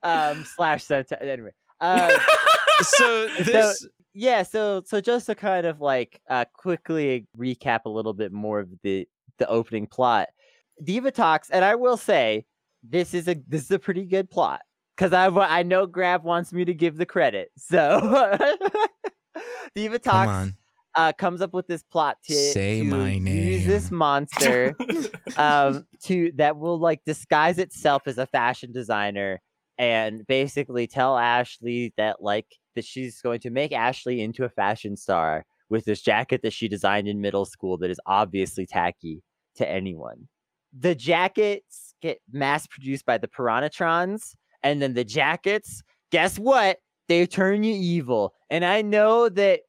um slash senta- anyway uh so this yeah so so just to kind of like uh quickly recap a little bit more of the the opening plot. Divatox and i will say this is a this is a pretty good plot because i i know Grav wants me to give the credit so Divatox on. uh comes up with this plot to Say to my use this monster um to that will like disguise itself as a fashion designer and basically tell Ashley that like that she's going to make Ashley into a fashion star with this jacket that she designed in middle school that is obviously tacky to anyone. The jackets get mass produced by the Piranhatrons, and then the jackets, guess what? They turn you evil. And I know that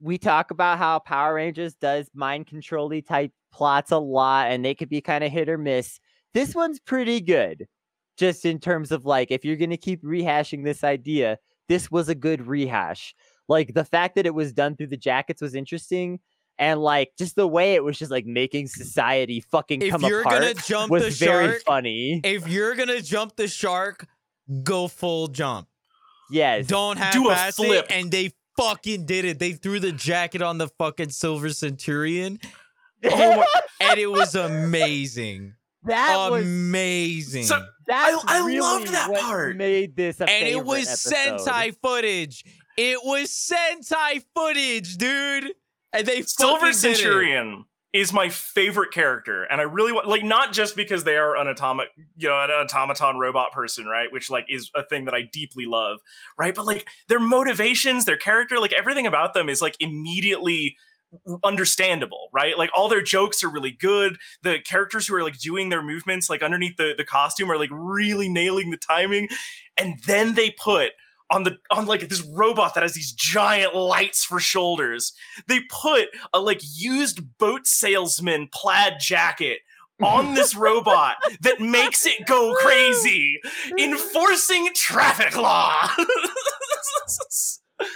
we talk about how Power Rangers does mind control type plots a lot, and they could be kind of hit or miss. This one's pretty good, just in terms of like, if you're going to keep rehashing this idea, this was a good rehash. Like, the fact that it was done through the jackets was interesting. And like just the way it was just like making society fucking if come you're apart gonna jump was the very shark funny. if you're gonna jump the shark go full jump Yes. don't have Do a it flip. and they fucking did it they threw the jacket on the fucking silver centurion Oh my- and it was amazing that was amazing So That's I really loved that what part. Made this a and it was episode. Sentai footage. It was Sentai footage, dude. And they Silver fucking. Centurion is my favorite character, and I really want like not just because they are an atomic, you know, an automaton robot person, right? Which like is a thing that I deeply love, right? But like their motivations, their character, like everything about them is like immediately understandable, right? Like all their jokes are really good. The characters who are like doing their movements like underneath the, the costume are like really nailing the timing. And then they put on the on like this robot that has these giant lights for shoulders. They put a like used boat salesman plaid jacket on this robot that makes it go crazy, enforcing traffic law. but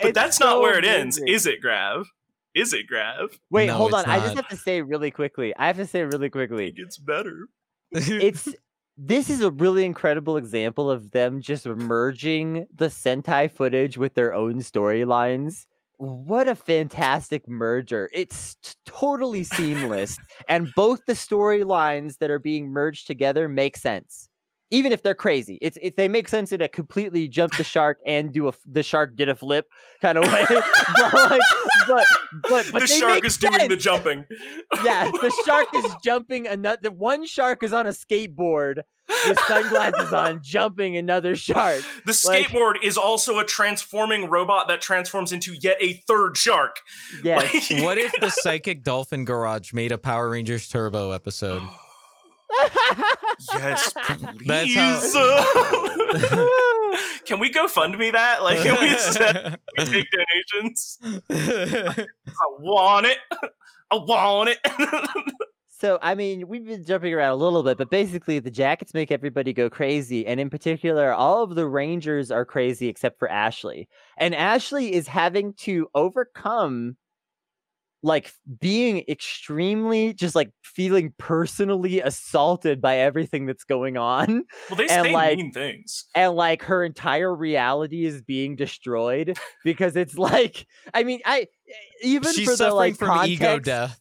It's that's not where it ends, is it, Grav? Is it, Grav? Wait, No, hold on. it's I just have to say really quickly. I have to say really quickly. It gets better. It's this is a really incredible example of them just merging the Sentai footage with their own storylines. What a fantastic merger. It's t- totally seamless. and both the storylines that are being merged together make sense. Even if they're crazy, it's it, they make sense in a completely jump the shark and do a f- the shark did a flip kind of way. but, like, but but but the shark make is doing the jumping. yeah, the shark is jumping another. One shark is on a skateboard with sunglasses on, jumping another shark. The Like- skateboard is also a transforming robot that transforms into yet a third shark. Yeah, Like- what if the Psychic Dolphin Garage made a Power Rangers Turbo episode? Yes, That's please. can we go fund me that? Like, can we set, we take donations? I want it. I want it. so I mean, we've been jumping around a little bit, but basically, the jackets make everybody go crazy, and in particular, all of the Rangers are crazy except for Ashley, and Ashley is having to overcome. Like being extremely just like feeling personally assaulted by everything that's going on. well, they And, say like, mean things. and like her entire reality is being destroyed because it's like I mean I even She's for the suffering like from context, ego death.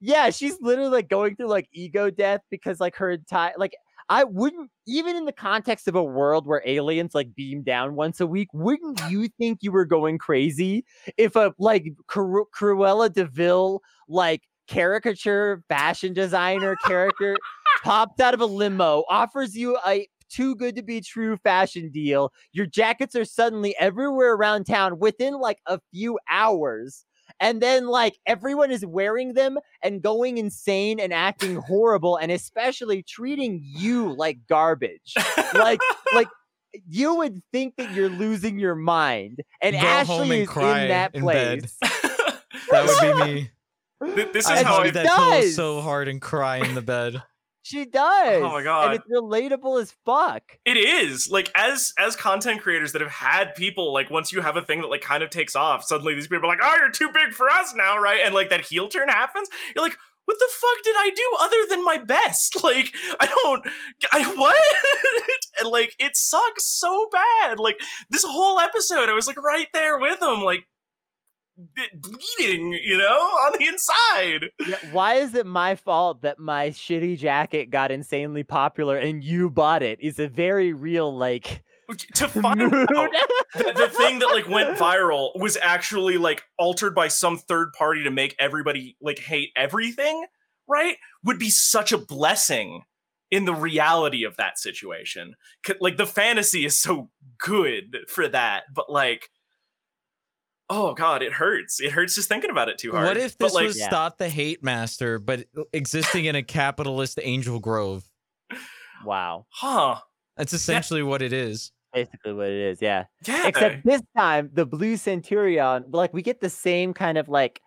yeah she's literally like going through like ego death because like her entire like I wouldn't even in the context of a world where aliens like beam down once a week wouldn't you think you were going crazy if a like Cru- Cruella de Vil like caricature fashion designer character pops out of a limo, offers you a too good to be true fashion deal. Your jackets are suddenly everywhere around town within like a few hours. And then like everyone is wearing them and going insane and acting horrible and especially treating you like garbage. Like like you would think that you're losing your mind. And Go Ashley and is in that in place. That would be me. This is I And how hug I. she that does. so hard and cry in the bed. She does. Oh my God. And it's relatable as fuck. It is like as as content creators that have had people like once you have a thing that like kind of takes off, suddenly these people are like, "Oh, you're too big for us now," right? And like that heel turn happens. You're like, "What the fuck did I do other than my best?" Like, I don't, I what? and like, it sucks so bad. Like this whole episode, I was like right there with them, like bleeding, you know, on the inside. Yeah, why is it my fault that my shitty jacket got insanely popular and you bought it? Is a very real like To find out the, the thing that like went viral was actually like altered by some third party to make everybody like hate everything right would be such a blessing in the reality of that situation. like the fantasy is so good for that but like oh god it hurts it hurts just thinking about it too hard What if But, this like was Yeah. Stop the Hate Master, but existing in a capitalist Angel Grove? wow. huh That's essentially what it is. Basically what it is, yeah. yeah Except this time the blue centurion, like we get the same kind of like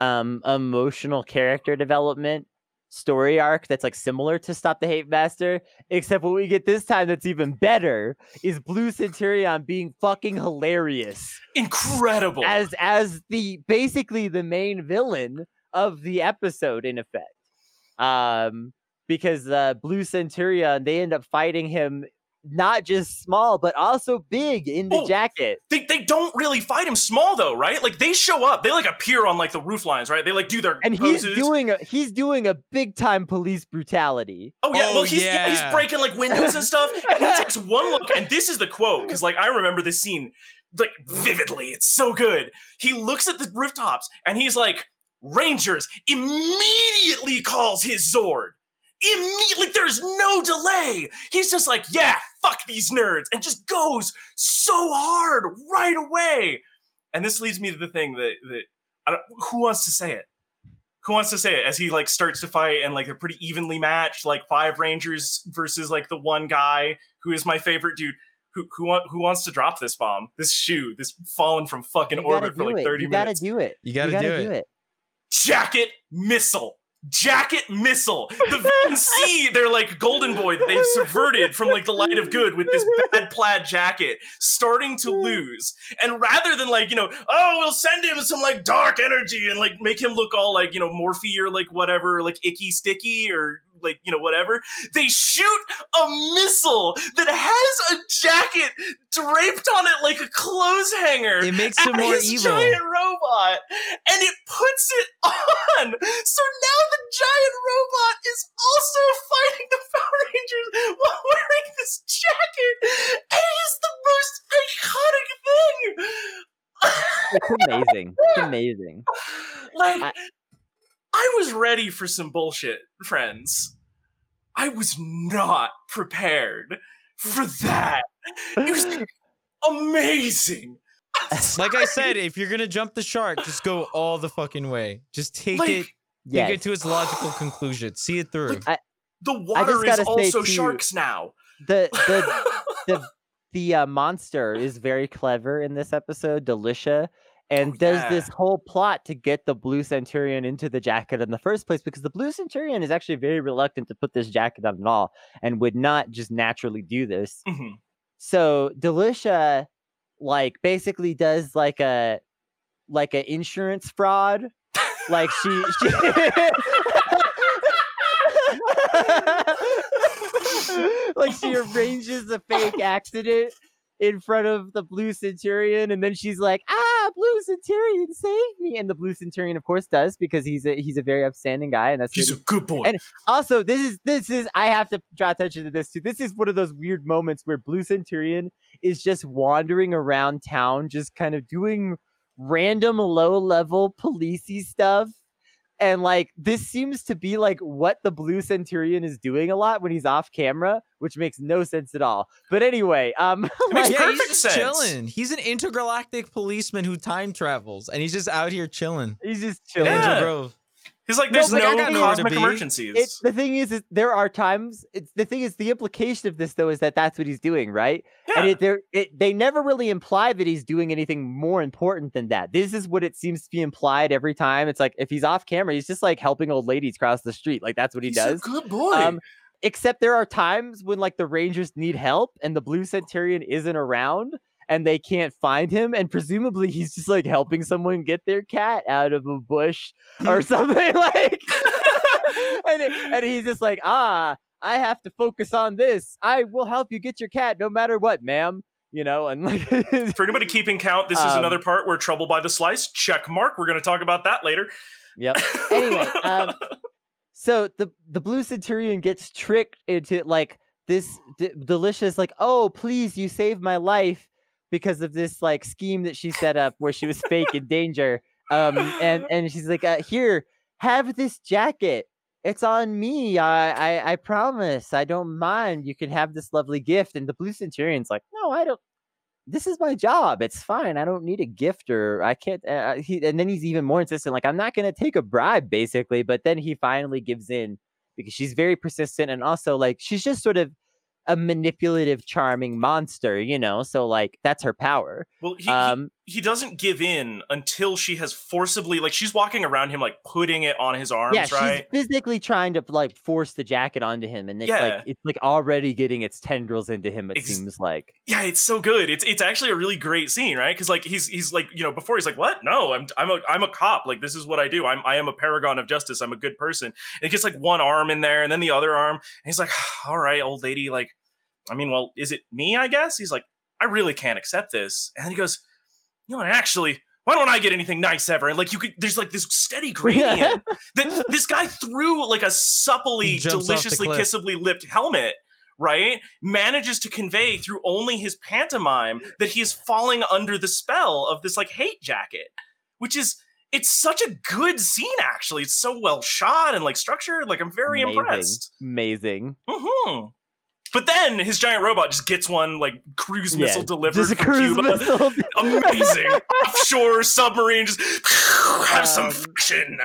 um emotional character development story arc that's like similar to Stop the Hate Master, except what we get this time that's even better is Blue Centurion being fucking hilarious. incredible as as the basically the main villain of the episode in effect um because uh blue centurion they end up fighting him not just small but also big in the Oh, jacket. They, they don't really fight him small though, right? Like they show up, they like appear on like the roof lines, right? They like do their And he's doing a he's doing a big time police brutality. Oh yeah, Oh, well he's yeah, yeah. he's oh, breaking like windows and stuff. And he takes one look, and this is the quote because like I remember this scene like vividly. It's so good. He looks at the rooftops and he's like, "Rangers!" Immediately calls his Zord. Immediately, there's no delay. He's just like, "Yeah, fuck these nerds," and just goes so hard right away. And this leads me to the thing that that I don't, who wants to say it? who wants to say it as he like starts to fight and like they're pretty evenly matched like five rangers versus like the one guy who is my favorite dude who who, want, who wants to drop this bomb this shoe this fallen from fucking You gotta orbit for do like it. 30 You gotta do it. You gotta, gotta do, it. jacket missile jacket missile. The villains see their like golden boy. That they've subverted from like the light of good with this bad plaid jacket starting to lose. And rather than like you know oh we'll send him some like dark energy and like make him look all like you know morphe or like whatever like icky sticky or like you know whatever they shoot a missile that has a jacket draped on it like a clothes hanger It makes him more his evil. giant robot and it puts it on so now the giant robot is also fighting the power rangers while wearing this jacket and it is the most iconic thing It's amazing. It's amazing. like I- I was ready for some bullshit, friends. I was not prepared for that. It was amazing. Like I said, if you're gonna jump the shark, just go all the fucking way. Just take Like, it, take it to its logical conclusion. See it through. Like, the water is also too, sharks now. The the the the uh, monster is very clever in this episode, Delicia, and Oh, does this whole plot to get the Blue Centurion into the jacket in the first place because the Blue Centurion is actually very reluctant to put this jacket on at all and would not just naturally do this. Mhm. So Delicia, like, basically does like a like an insurance fraud. like she, she like she arranges a fake accident in front of the blue centurion and then she's like ah blue centurion save me. And the blue centurion of course does because he's a he's a very upstanding guy and that's He's a good boy. And- also this is this is i have to draw attention to this too. This is one of those weird moments where blue centurion is just wandering around town just kind of doing random low level policey stuff and like this seems to be like what the blue centurion is doing a lot when he's off camera which makes no sense at all but anyway um makes like, yeah, he's just sense. chilling. He's an intergalactic policeman who time travels, and he's just out here chilling. he's just chilling Yeah. Angel Grove. He's like, there's but no, I got nowhere to cosmic emergencies. it's the thing is, is there are times it's the thing is the implication of this though is that that's what he's doing right and Yeah. it, there it, they never really imply that he's doing anything more important than that this is what it seems to be implied every time it's like if he's off camera he's just like helping old ladies cross the street like that's what he He's does a good boy. um except there are times when like the rangers need help and the blue centurion isn't around and they can't find him and presumably he's just like helping someone get their cat out of a bush or something like and, and he's just like ah i have to focus on this i will help you get your cat no matter what ma'am you know and like For anybody keeping count, this is Um, another part where Trouble by the Slice, check mark. We're going to talk about that later. yep Anyway, um, so the the blue centurion gets tricked into like this d- delicious like oh please you saved my life because of this like scheme that she set up where she was fake in danger um and and she's like uh, here have this jacket it's on me I, I i promise i don't mind you can have this lovely gift and the blue centurion's like no i don't this is my job. It's fine. I don't need a gift or I can't. Uh, he, and then he's even more insistent, like, I'm not going to take a bribe, basically. But then he finally gives in because she's very persistent. And also, like, she's just sort of a manipulative, charming monster, you know? So, like, that's her power. Well, he, Um, he, doesn't give in until she has forcibly, like, she's walking around him, like, putting it on his arms, yeah, right? she's physically trying to, like, force the jacket onto him. And it's Yeah. like, it's like already getting its tendrils into him, it Ex- seems like. Yeah, it's so good. It's it's actually a really great scene, right? Because like he's he's like you know before he's like what? No, I'm I'm a I'm a cop. Like this is what I do. I'm I am a paragon of justice. I'm a good person. And he gets like one arm in there and then the other arm, and he's like, all right, old lady, like I mean, well, is it me? I guess he's like, I really can't accept this. And then he goes, you know, what, actually, why don't I get anything nice ever? And like you could, there's like this steady gradient that this guy threw like a supplely, Jumps off the deliciously kissably lipped helmet. Right, manages to convey through only his pantomime that he is falling under the spell of this like hate jacket, which is it's such a good scene. Actually, it's so well shot and like structured. Like I'm very Amazing. impressed. Amazing. hmm But then his giant robot just gets one like cruise missile Yeah, delivered from cruise Cuba. missile. Amazing offshore submarine, just have some Um, friction.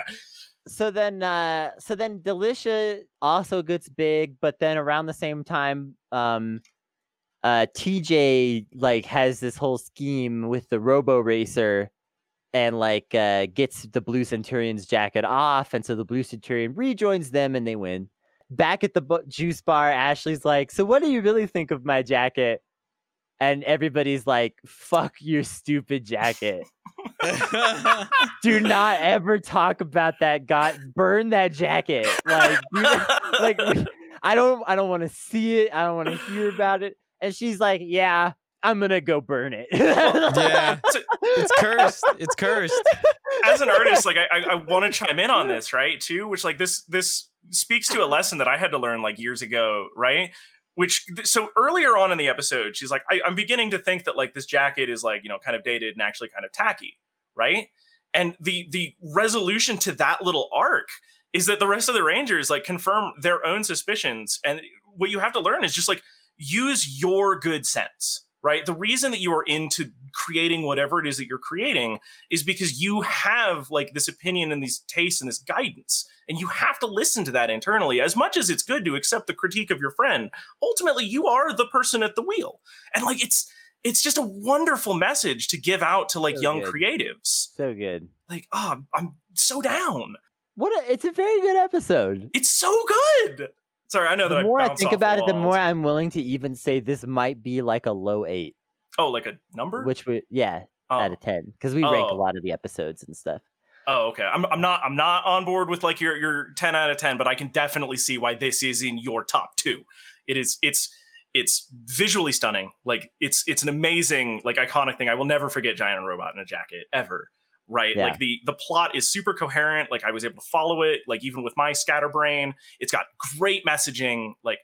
so then uh so then delicia also gets big but then around the same time um uh tj like has this whole scheme with the robo racer and like uh gets the blue Senturion's jacket off and so the blue Senturion rejoins them and they win back at the bu- juice bar ashley's like so what do you really think of my jacket and everybody's like fuck your stupid jacket do not ever talk about that god burn that jacket like do- like i don't i don't want to see it i don't want to hear about it and she's like yeah i'm gonna go burn it Yeah. So, it's cursed. It's cursed. as an artist, like I, I, I want to chime in on this, right? Too, which like this this speaks to a lesson that I had to learn like years ago, right? Which so earlier on in the episode, she's like, I, I'm beginning to think that like this jacket is like you know kind of dated and actually kind of tacky, right? And the the resolution to that little arc is that the rest of the Rangers like confirm their own suspicions, and what you have to learn is just like use your good sense, right? The reason that you are into creating whatever it is that you're creating is because you have like this opinion and these tastes and this guidance and you have to listen to that internally as much as it's good to accept the critique of your friend. Ultimately you are the person at the wheel. And like it's it's just a wonderful message to give out to like So young good. creatives. So good. Like oh I'm- so down. What a, it's a very good episode. It's so good. Sorry i know that the more i bounced think about it the more i'm willing to even say this might be like a low eight. Oh like a number? Which would yeah oh. out of 10 because we rank a Oh. lot of the episodes and stuff Oh, okay. I'm, I'm not I'm not on board with like your your 10 out of 10, but I can definitely see why this is in your top two. It is it's it's visually stunning. Like it's it's an amazing like iconic thing. I will never forget Giant Robot in a Jacket ever. Right. Yeah. Like the the plot is super coherent. Like I was able to follow it. Like even with my scatterbrain, it's got great messaging. Like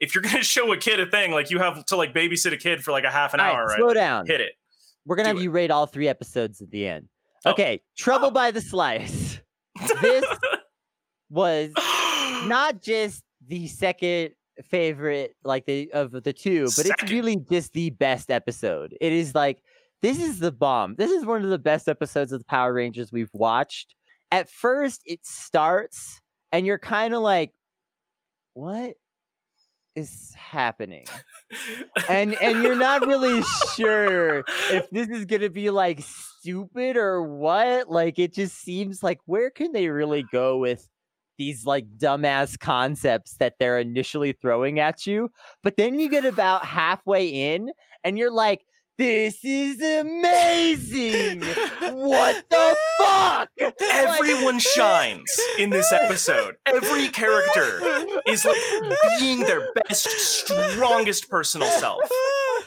if you're gonna show a kid a thing, like you have to like babysit a kid for like a half an All right, hour. slow right? down Hit it. we're gonna do have it. you rate all three episodes at the end Oh. okay trouble Oh. by the slice this was not just the second favorite like the of the two but it's really just the best episode it is like this is the bomb this is one of the best episodes of the power rangers we've watched at first it starts and you're kind of like what is happening and and you're not really sure if this is gonna be like stupid or what. Like it just seems like where can they really go with these like dumbass concepts that they're initially throwing at you? But then you get about halfway in and you're like, this is amazing. What the fuck? Everyone shines in this episode. Every character is like being their best, strongest personal self.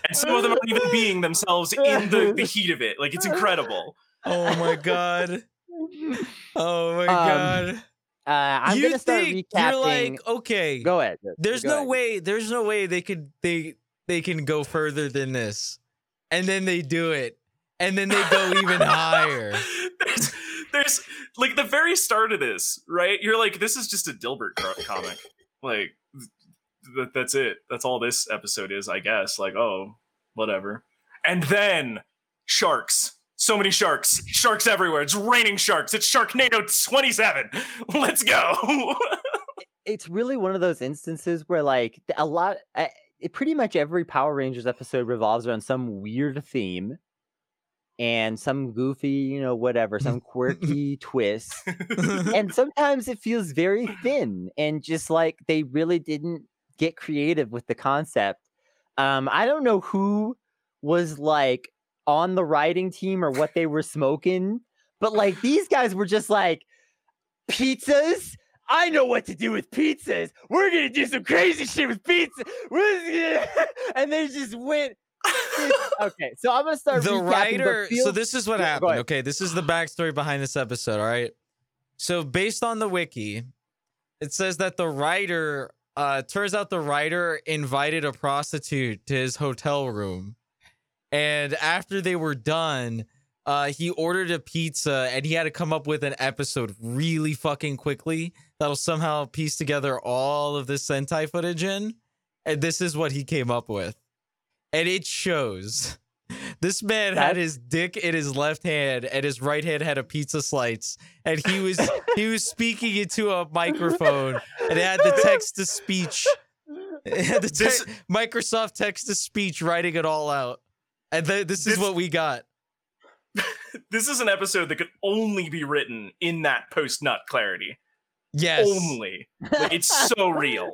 And some of them aren't even being themselves in the, the heat of it. Like it's incredible. Oh my god. Oh my Um, god. Uh, I'm you gonna start think recapping. you're like okay. Go ahead. there's go no ahead. way. There's no way they could they they can go further than this, and then they do it, and then they go even higher. There's, there's like the very start of this, right? You're like, this is just a Dilbert comic. Like th- that's it. That's all this episode is, I guess. Like, oh, whatever. And then sharks. So many sharks. Sharks everywhere. It's raining sharks. It's Sharknado 27. Let's go. it's really one of those instances where like a lot uh, it, pretty much every power rangers episode revolves around some weird theme and some goofy you know whatever some quirky twist. And sometimes it feels very thin and just like they really didn't get creative with the concept. Um i don't know who was like on the writing team or what they were smoking but like these guys were just like pizzas I know what to do with pizzas. We're gonna do some crazy shit with pizza. We're gonna-" and they just went. okay, so I'm gonna start. the recapping, but writer feel- so this is what Yeah, happened okay this is the backstory behind this episode all right so based on the wiki it says that the writer uh turns out the writer invited a prostitute to his hotel room and after they were done uh he ordered a pizza and he had to come up with an episode really fucking quickly that'll somehow piece together all of this sentai footage in. And this is what he came up with. And it shows. This man had his dick in his left hand and his right hand had a pizza slice. And he was he was speaking into a microphone and it had the text to speech. It had the This- te- microsoft text to speech writing it all out. And th- this is This- what we got this is an episode that could only be written in that post nut clarity. yes Only. Like, it's so real.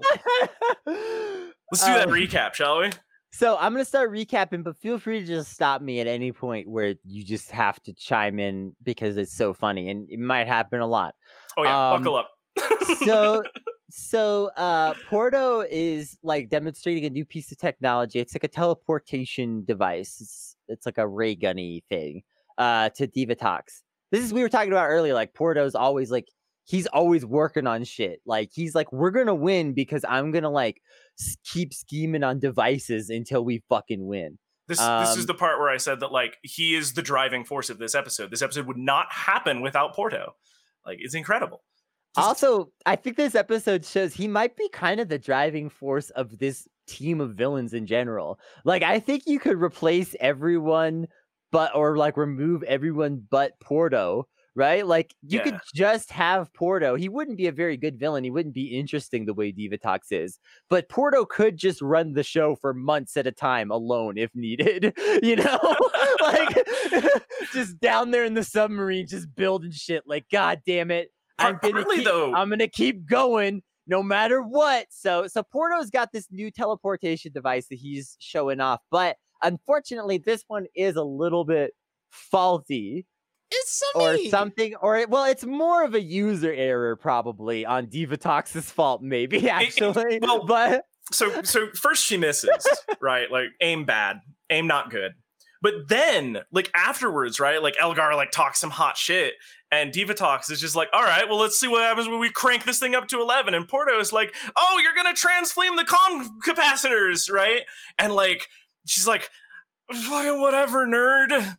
Let's do that Um, recap, shall we? So I'm gonna start recapping, but feel free to just stop me at any point where you just have to chime in because it's so funny, and it might happen a lot. Oh yeah, um, buckle up. So, so uh, Porto is like demonstrating a new piece of technology. It's like a teleportation device. It's it's like a ray gunny thing uh, to Divatox. This is we were talking about earlier. Like Porto's always like he's always working on shit. Like he's like we're gonna win because I'm gonna like keep scheming on devices until we fucking win. This this is Um, the part where I said that like he is the driving force of this episode. This episode would not happen without Porto. Like it's incredible. Just- Also, I think this episode shows he might be kind of the driving force of this team of villains in general. Like, I think you could replace everyone but, or like remove everyone but Porto, right? Like, you could just have Porto. He wouldn't be a very good villain. He wouldn't be interesting the way Divatox is. But Porto could just run the show for months at a time alone if needed, you know? like, just down there in the submarine, just building shit. Like, God damn it. I'm gonna partly, keep, though- I'm gonna keep going no matter what. So so Porto's got this new teleportation device that he's showing off, but unfortunately, this one is a little bit faulty it's or something something. Or it- well, it's more of a user error probably on Divatox's fault, maybe actually. well, but so so first she misses, right? Like aim bad, aim not good. But then, like afterwards, right? Like Elgar like talks some hot shit, and Divatox is just like, "All right, well, let's see what happens when we crank this thing up to 11." And Porto is like, "Oh, you're gonna transflame the com capacitors, right?" And like, she's like, "Fucking whatever, nerd."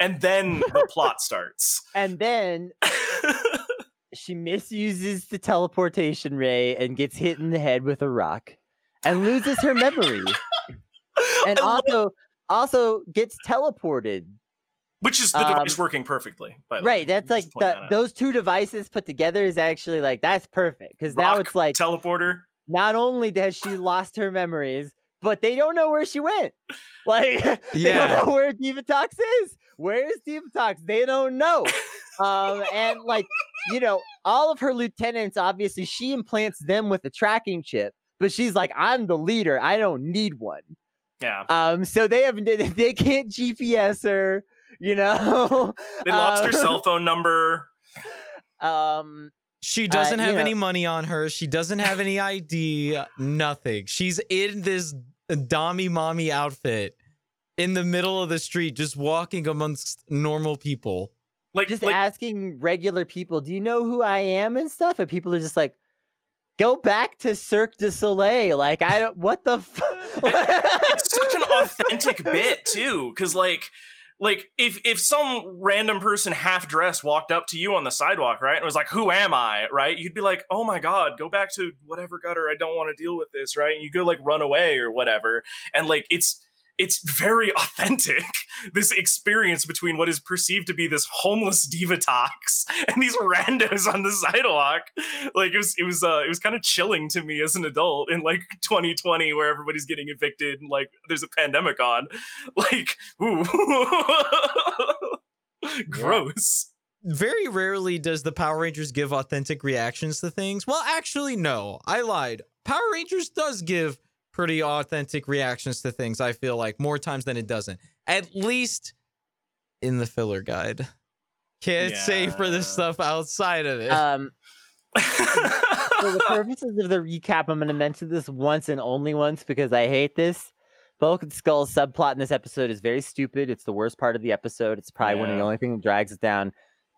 And then the plot starts. and then she misuses the teleportation ray and gets hit in the head with a rock and loses her memory. and also also gets teleported. which is the device um, working perfectly. By the way. Right, that's like the, that those two devices put together is actually like that's perfect because now it's like teleporter. not only has she lost her memories, but they don't know where she went. Like they Yeah. don't know where Divatox is. Where is Divatox? They don't know. um, and like you know, all of her lieutenants obviously she implants them with a tracking chip, but she's like, I'm the leader. I don't need one. Yeah, Um, so they have they can't GPS her. You know, they lost her uh, cell phone number. Um, She doesn't you have know- any money on her. She doesn't have any ID. Nothing. She's in this Dami mommy outfit in the middle of the street, just walking amongst normal people. Like, just like asking regular people, "Do you know who I am?" and stuff, and people are just like, "Go back to Cirque du Soleil." Like, I don't. What the? it's such an authentic bit too, because like, like if if some random person half dressed walked up to you on the sidewalk, right, and was like, "Who am I?" Right, you'd be like, "Oh my god, go back to whatever gutter. I don't want to deal with this." Right, and you go like run away or whatever, and like it's it's very authentic this experience between what is perceived to be this homeless divatox and these randos on the sidewalk like it was it was uh it was kind of chilling to me as an adult in like 2020 where everybody's getting evicted and like there's a pandemic on like ooh gross Very rarely does the Power Rangers give authentic reactions to things. Well, actually, no. I lied. Power Rangers does give pretty authentic reactions to things, I feel like, more times than it doesn't. At least in the filler guide. Can't say for this Yeah. stuff outside of it. um, for the purposes of the recap, I'm going to mention this once and only once because I hate this. Bulk and Skull's subplot in this episode is very stupid. It's the worst part of the episode. It's probably one of the only things that drags it down.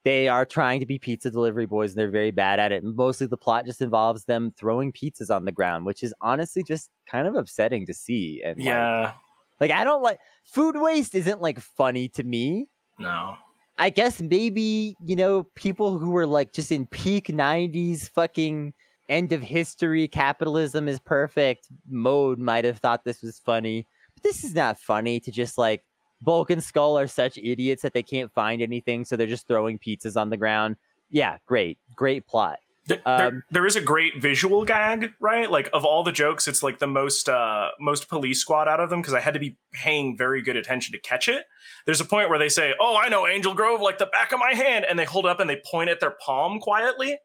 They are trying to be pizza delivery boys and they're very bad at it. And mostly the plot just involves them throwing pizzas on the ground, which is honestly just kind of upsetting to see. And like- Yeah. like I don't like food waste isn't like funny to me. No. I guess maybe, you know, people who were like just in peak 90s fucking end of history, capitalism is perfect mode might have thought this was funny. But this is not funny to just like Bulk and Skull are such idiots that they can't find anything, so they're just throwing pizzas on the ground. Yeah, great. Great plot. Th- there, Um, there is a great visual gag, right? Like of all the jokes, it's like the most uh most police squad out of them because I had to be paying very good attention to catch it. There's a point where they say, "Oh, I know Angel Grove like the back of my hand," and they hold up and they point at their palm quietly,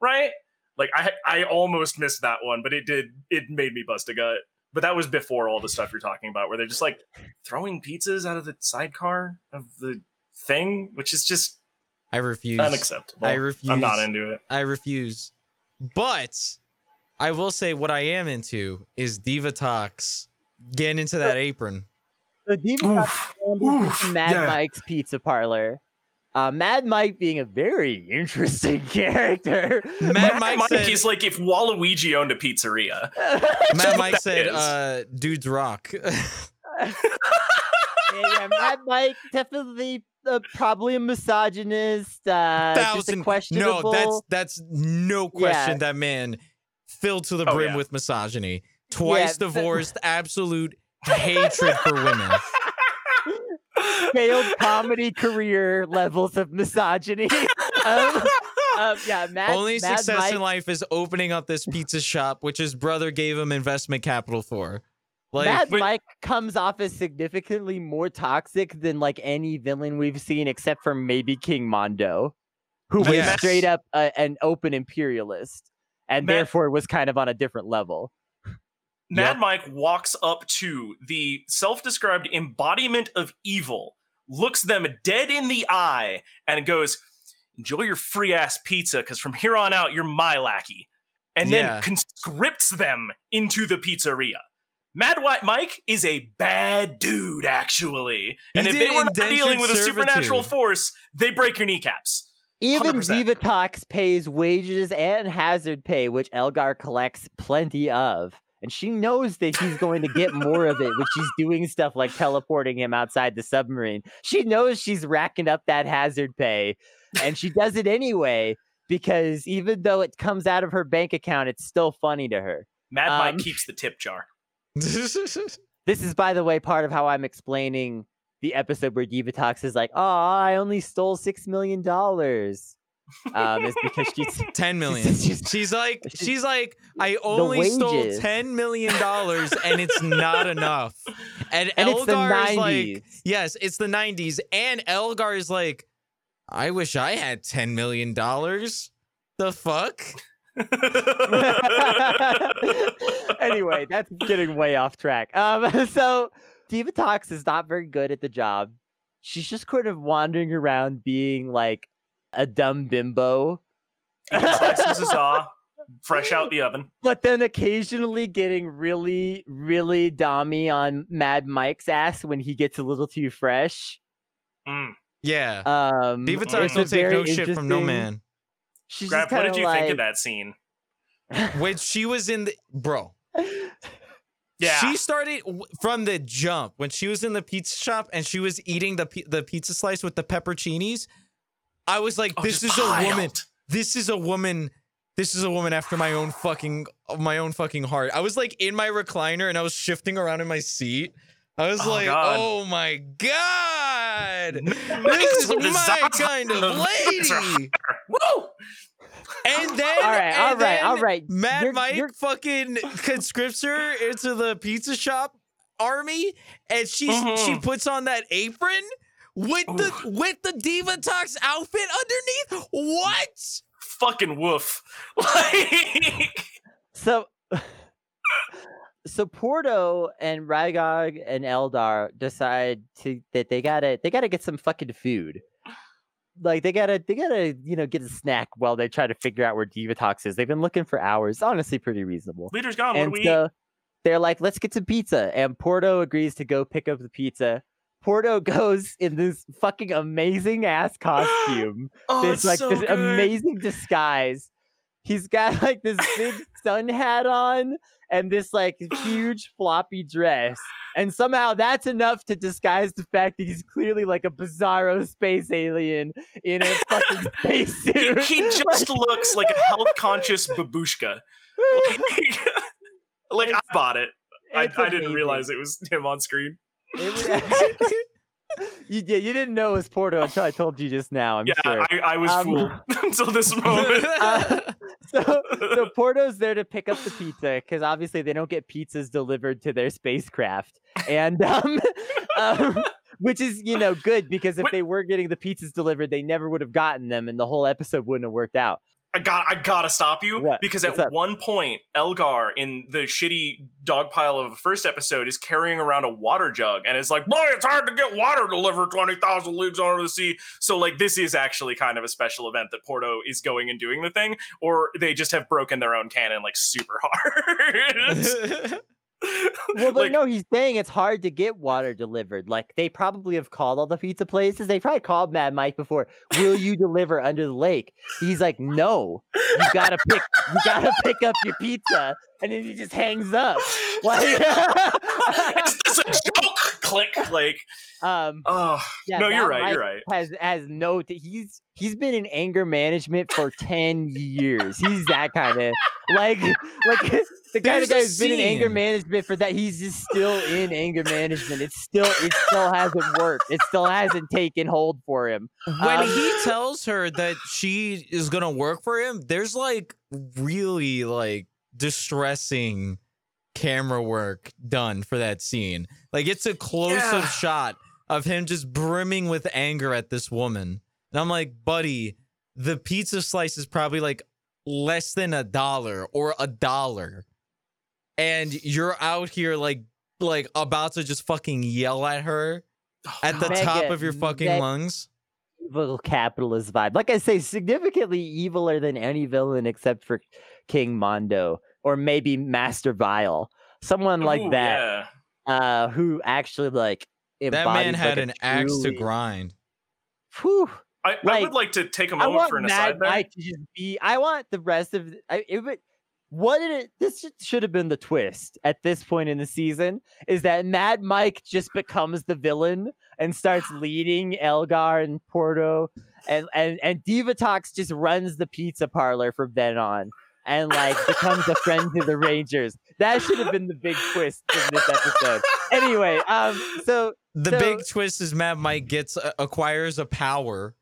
right? Like I I almost missed that one, but it did it made me bust a gut. But that was before all the stuff you're talking about, where they're just like throwing pizzas out of the sidecar of the thing, which is just I refuse. unacceptable. I refuse. I'm not into it. I refuse. But I will say what I am into is Divatox. Getting into that apron. The Diva Oof. Oof, Mad yeah. Mike's Pizza Parlor. Uh, Mad Mike being a very interesting character. Mad Mad Mike Mike said- is like if Waluigi owned a pizzeria. Matt what Mike said, uh, dudes rock. yeah, yeah, Mad Mike definitely uh, probably a misogynist. Uh, Thousand. questionable. No, that's that's no question. Yeah. That man filled to the Oh, brim yeah. with misogyny. Twice but- divorced, absolute hatred for women. Failed comedy career levels of misogyny. um, um, yeah, Mad, Only Mad success Mike, in life is opening up this pizza shop, which his brother gave him investment capital for. Like, Mad but- Mike comes off as significantly more toxic than like any villain we've seen, except for maybe King Mondo, who was Yes. straight up uh, an open imperialist, and Mad- therefore was kind of on a different level. Mad Yep. Mike walks up to the self-described embodiment of evil, looks them dead in the eye, and goes, "Enjoy your free ass pizza, because from here on out, you're my lackey." And then Yeah. conscripts them into the pizzeria. Mad White Mike is a bad dude, actually. And He if they were not dealing with a supernatural force, they break your kneecaps. Even 100%. Divatox pays wages and hazard pay, which Elgar collects plenty of. And she knows that he's going to get more of it when she's doing stuff like teleporting him outside the submarine. She knows she's racking up that hazard pay, and she does it anyway because even though it comes out of her bank account, it's still funny to her. Mad Um, Mike keeps the tip jar. This is, by the way, part of how I'm explaining the episode where Divatox is like, "Oh, I only stole six million dollars." Um, is because she's 10 million. she's- She's like, she's- she's like, I only stole 10 million dollars and it's not enough. And, and Elgar is like, yes, it's the 90s. And Elgar is like, I wish I had 10 million dollars. The fuck? anyway, that's getting way off track. Um, so Divatox is not very good at the job. She's just kind of wandering around being like a dumb bimbo, Eating slices of saw, fresh out the oven. but then occasionally getting really, really dommy on Mad Mike's ass when he gets a little too fresh. Mm. Yeah. Um, Diva it's Talks don't take no shit from no man. She's Grab, what did you like, think of that scene? When she was in the, bro, Yeah. She started from the jump when she was in the pizza shop and she was eating the the pizza slice with the pepperoncinis. I was like, Oh, this just is a woman. This is a woman. This is a woman after my own fucking my own fucking heart. I was like in my recliner and I was shifting around in my seat. I was Oh, like, God. oh my god, this is my kind of of lady. Woo! And then, all right, all right, all right. right, all then right. Mad You're- Mike you're- fucking conscripts her into the pizza shop army, and she she Mhm. puts on that apron with the with the Divatox outfit underneath. What? Fucking woof. Like, So, so Porto and Rygog and Elgar decide to that they gotta they gotta get some fucking food. like they gotta they gotta you know get a snack while they try to figure out where Divatox is. They've been looking for hours. Honestly, pretty reasonable. Leader's gone. What do and we eat? they're like, let's get some pizza. And Porto agrees to go pick up the pizza. Porto goes in this fucking amazing ass costume. Oh, this it's like so this good. amazing disguise. He's got like this big sun hat on and this like huge floppy dress. And somehow that's enough to disguise the fact that he's clearly like a bizarro space alien in a fucking He, spacesuit. he just looks like a health conscious babushka. Like, like, I bought it. I, I didn't realize it was him on screen. It was- you, yeah, you didn't know it was Porto until I told you just now. I'm Yeah, sure. I, I was Um, fooled until this moment. Uh, so, so Porto's there to pick up the pizza because obviously they don't get pizzas delivered to their spacecraft, and um, um, which is you know good because if Wait- they were getting the pizzas delivered, they never would have gotten them, and the whole episode wouldn't have worked out. I got I gotta stop you What? because What's at up? one point Elgar in the shitty dog pile of the first episode is carrying around a water jug and is like, boy, it's hard to get water delivered 20,000 leagues under the sea. So like this is actually kind of a special event that Porto is going and doing the thing, or they just have broken their own canon like super hard. Well, but like, no, he's saying it's hard to get water delivered. Like they probably have called all the pizza places. They probably called Mad Mike before. Will you deliver under the lake? He's like, no. You gotta pick. You gotta pick up your pizza, and then he just hangs up. Like, is this a joke? Click. Like, um, oh yeah, no, you're Mad right. You're right. Has has no. T- he's he's been in anger management for ten years. He's that kind of like like the kind There's of guy a who's been in anger management for that. He's just still in anger management. It's still it still hasn't worked. It still hasn't taken hold for him. when Um, he tells her that she is gonna work for him, there's like really like distressing camera work done for that scene. Like it's a close-up Yeah. shot of him just brimming with anger at this woman. And I'm like, buddy, the pizza slice is probably like less than a dollar or a dollar. And you're out here like like about to just fucking yell at her at the Mega- top of your fucking mega- lungs. Evil capitalist vibe. Like I say, significantly eviler than any villain except for King Mondo or maybe Master Vile. Someone like Ooh, that. Yeah. Uh, who actually like That man had like, a an axe to grind. Whew. I, I Like, would like to take a I moment want for an Mad aside there. To just be. I want the rest of. I, it would. What did it? This should- should have been the twist at this point in the season. Is that Mad Mike just becomes the villain and starts leading Elgar and Porto, and and and Divatox just runs the pizza parlor from then on, and like becomes a friend to the Rangers. That should have been the big twist in this episode. Anyway, um, so The So- big twist is Mad Mike gets uh, acquires a power,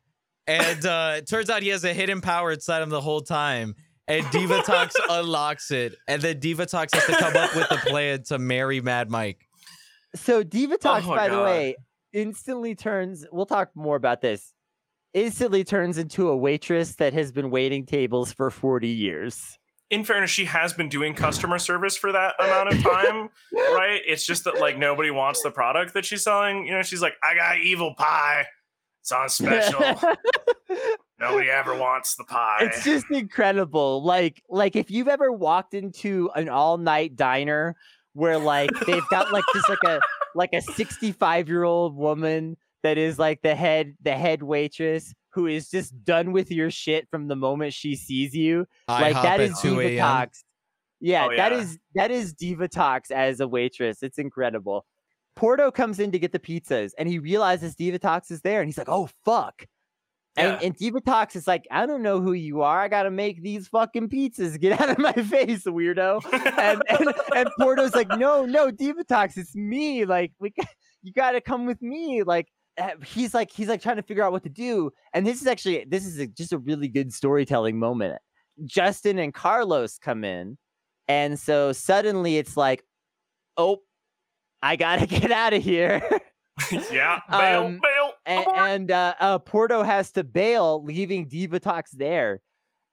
and uh, it turns out he has a hidden power inside him the whole time. And Divatox unlocks it, and then Divatox has to come up with a plan to marry Mad Mike. So Divatox, Oh my by the way, instantly turns. We'll talk more about this. Instantly turns into a waitress that has been waiting tables for forty years. in fairness, she has been doing customer service for that amount of time, right? It's just that like nobody wants the product that she's selling. You know, she's like, I got evil pie. It's on special. nobody ever wants the pie. it's just incredible. Like, like if you've ever walked into an all-night diner where like they've got like just like a like a 65 year old woman that is like the head the head waitress who is just done with your shit from the moment she sees you like that is that at is 2 diva a.m. talks. Yeah, Oh, that yeah. is that is Divatox as a waitress. It's incredible. Porto comes in to get the pizzas and he realizes Divatox is there and he's like oh fuck. And, Yeah. and Divatox is like i don't know who you are. I gotta make these fucking pizzas. Get out of my face weirdo. And, and and porto's like no no Divatox. It's me. Like we you gotta come with me. Like he's like he's like trying to figure out what to do and this is actually this is a, just a really good storytelling moment justin and carlos come in and so suddenly it's like oh i gotta get out of here yeah, bail, Um, bail. and, and uh, uh, Porto has to bail, leaving Divatox there.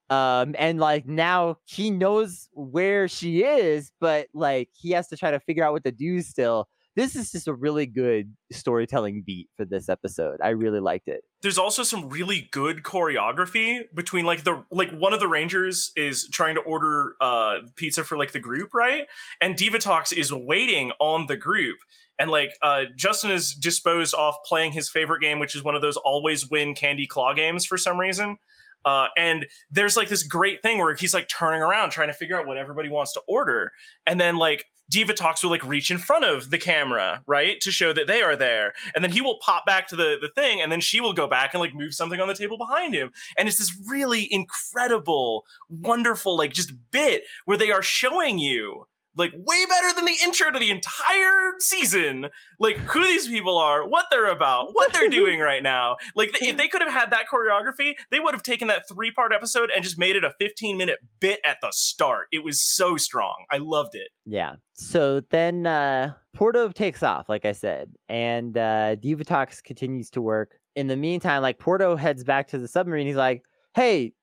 Um, and like now he knows where she is, but like he has to try to figure out what to do still this is just a really good storytelling beat for this episode. I really liked it. there's also some really good choreography between like the like one of the rangers is trying to order uh pizza for like the group right and divatox is waiting on the group and like uh justin is disposed off playing his favorite game which is one of those always win candy claw games for some reason uh, and there's like this great thing where he's like turning around trying to figure out what everybody wants to order. And then like Divatox will like reach in front of the camera, right, to show that they are there, and then he will pop back to the the thing, and then she will go back and like move something on the table behind him, and it's this really incredible, wonderful like just bit where they are showing you like way better than the intro to the entire season like who these people are what they're about what they're doing right now like if they could have had that choreography they would have taken that three part episode and just made it a 15 minute bit at the start it was so strong i loved it Yeah. So then uh Porto takes off, like I said, and uh Divatox continues to work. In the meantime, like Porto heads back to the submarine. He's like, Hey,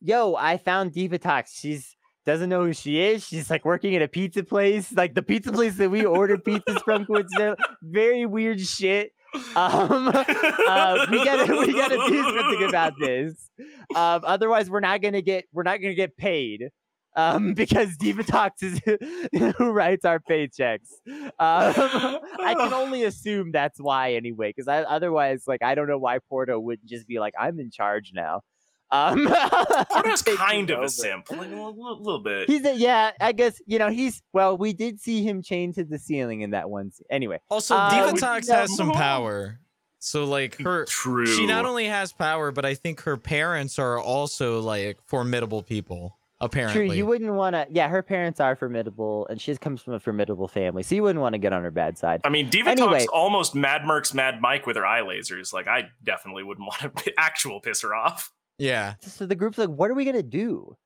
yo, I found Divatox. She's doesn't know who she is. She's like working at a pizza place, like the pizza place that we ordered pizzas from. Coincidentally, very weird shit. Um, uh, we gotta we gotta do something about this. Um, otherwise, we're not gonna get we're not gonna get paid. Um, because Divatox is who writes our paychecks. Um, I can only assume that's why anyway. Because I otherwise, like, I don't know why Porto wouldn't just be like, I'm in charge now. Um, Porto's taking kind of over. a simp like, a little, little bit He's a, yeah, I guess you know he's well. We did see him chained to the ceiling in that one. Scene. Anyway, Also, Uh, Divatox no. has some power. So like her true she not only has power, but I think her parents are also like formidable people. Apparently. true. You wouldn't want to. Yeah, her parents are formidable, and she comes from a formidable family, so you wouldn't want to get on her bad side. I mean, Diva Anyway. Talks almost Mad Mercs Mad Mike with her eye lasers. Like, I definitely wouldn't want to actual piss her off. Yeah. so the group's like, what are we gonna do?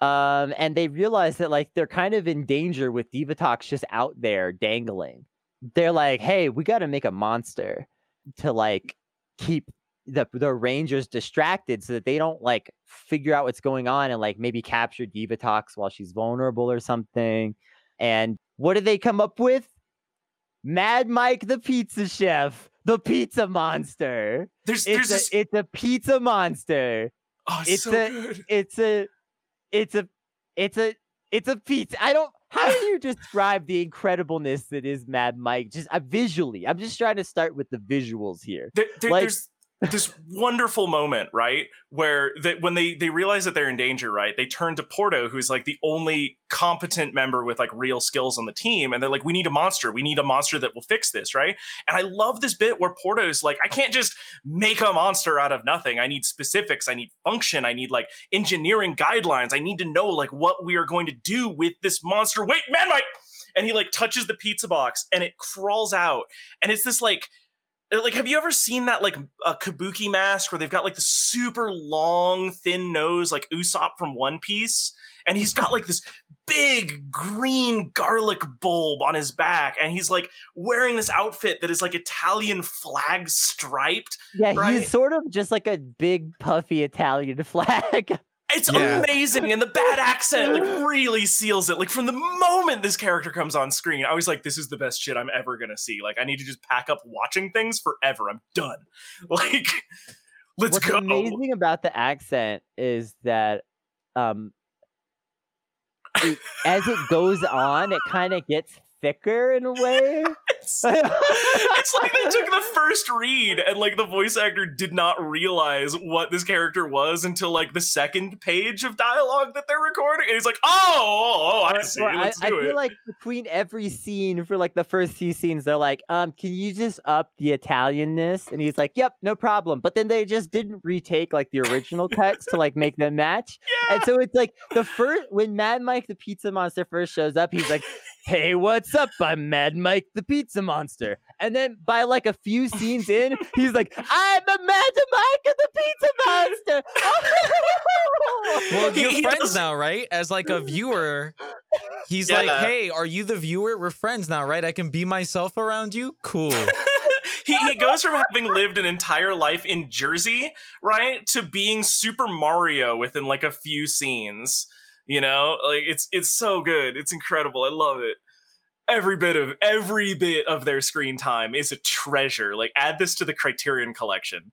Um, and they realize that like they're kind of in danger with Divatox just out there dangling. They're like, hey, we got to make a monster to like keep the the Rangers distracted so that they don't like figure out what's going on and like maybe capture Divatox while she's vulnerable or something. And what did they come up with? Mad Mike the pizza chef, the pizza monster. There's, It's there's a this. it's a pizza monster oh, it's, it's so a- good. it's a it's a it's a it's a pizza. I don't how do you describe the incredibleness that is Mad Mike? Just uh, visually. I'm just trying to start with the visuals here. There, there- like- there's this wonderful moment, right, where that when they they realize that they're in danger, right, they turn to Porto, who's like the only competent member with like real skills on the team, and they're like, "We need a monster. We need a monster that will fix this, right?" And I love this bit where Porto's like, "I can't just make a monster out of nothing. I need specifics. I need function. I need like engineering guidelines. I need to know like what we are going to do with this monster." Wait, man, Mike. And he like touches the pizza box and it crawls out. And it's this like Uh, like have you ever seen that like a kabuki mask where they've got like the super long thin nose like usopp from one piece and he's got like this big green garlic bulb on his back and he's like wearing this outfit that is like italian flag striped Yeah, Right. he's sort of just like a big puffy Italian flag. It's Yeah. amazing and the bad accent like really seals it. Like from the moment this character comes on screen i was like this is the best shit i'm ever gonna see. Like i need to just pack up watching things forever. I'm done. Like let's What's go. amazing about the accent is that um it- as it goes on, it kind of gets thicker in a way. It's, like they took the first read and like the voice actor did not realize what this character was until like the second page of dialogue that they're recording. And he's like, oh, oh, oh, I see. Well, I, I feel it. like between every scene for like the first few scenes, they're like, um, can you just up the Italianness? And he's like, Yep, no problem. But then they just didn't retake like the original text to like make them match. yeah. And so it's like the first when Mad Mike the Pizza Monster first shows up, he's like, Hey, what's up? I'm Mad Mike the Pizza Monster. And then by like a few scenes in, he's like, I'm the Mad Mike of the Pizza Monster. Well, He- you're he friends does- now, right? As like a viewer, he's like, "Hey, are you the viewer? We're friends now, right? I can be myself around you. Cool." he, he goes from having lived an entire life in Jersey, right, to being Super Mario within like a few scenes. You know, like it's it's so good. It's incredible. I love it. Every bit of every bit of their screen time is a treasure. Like add this to the Criterion collection.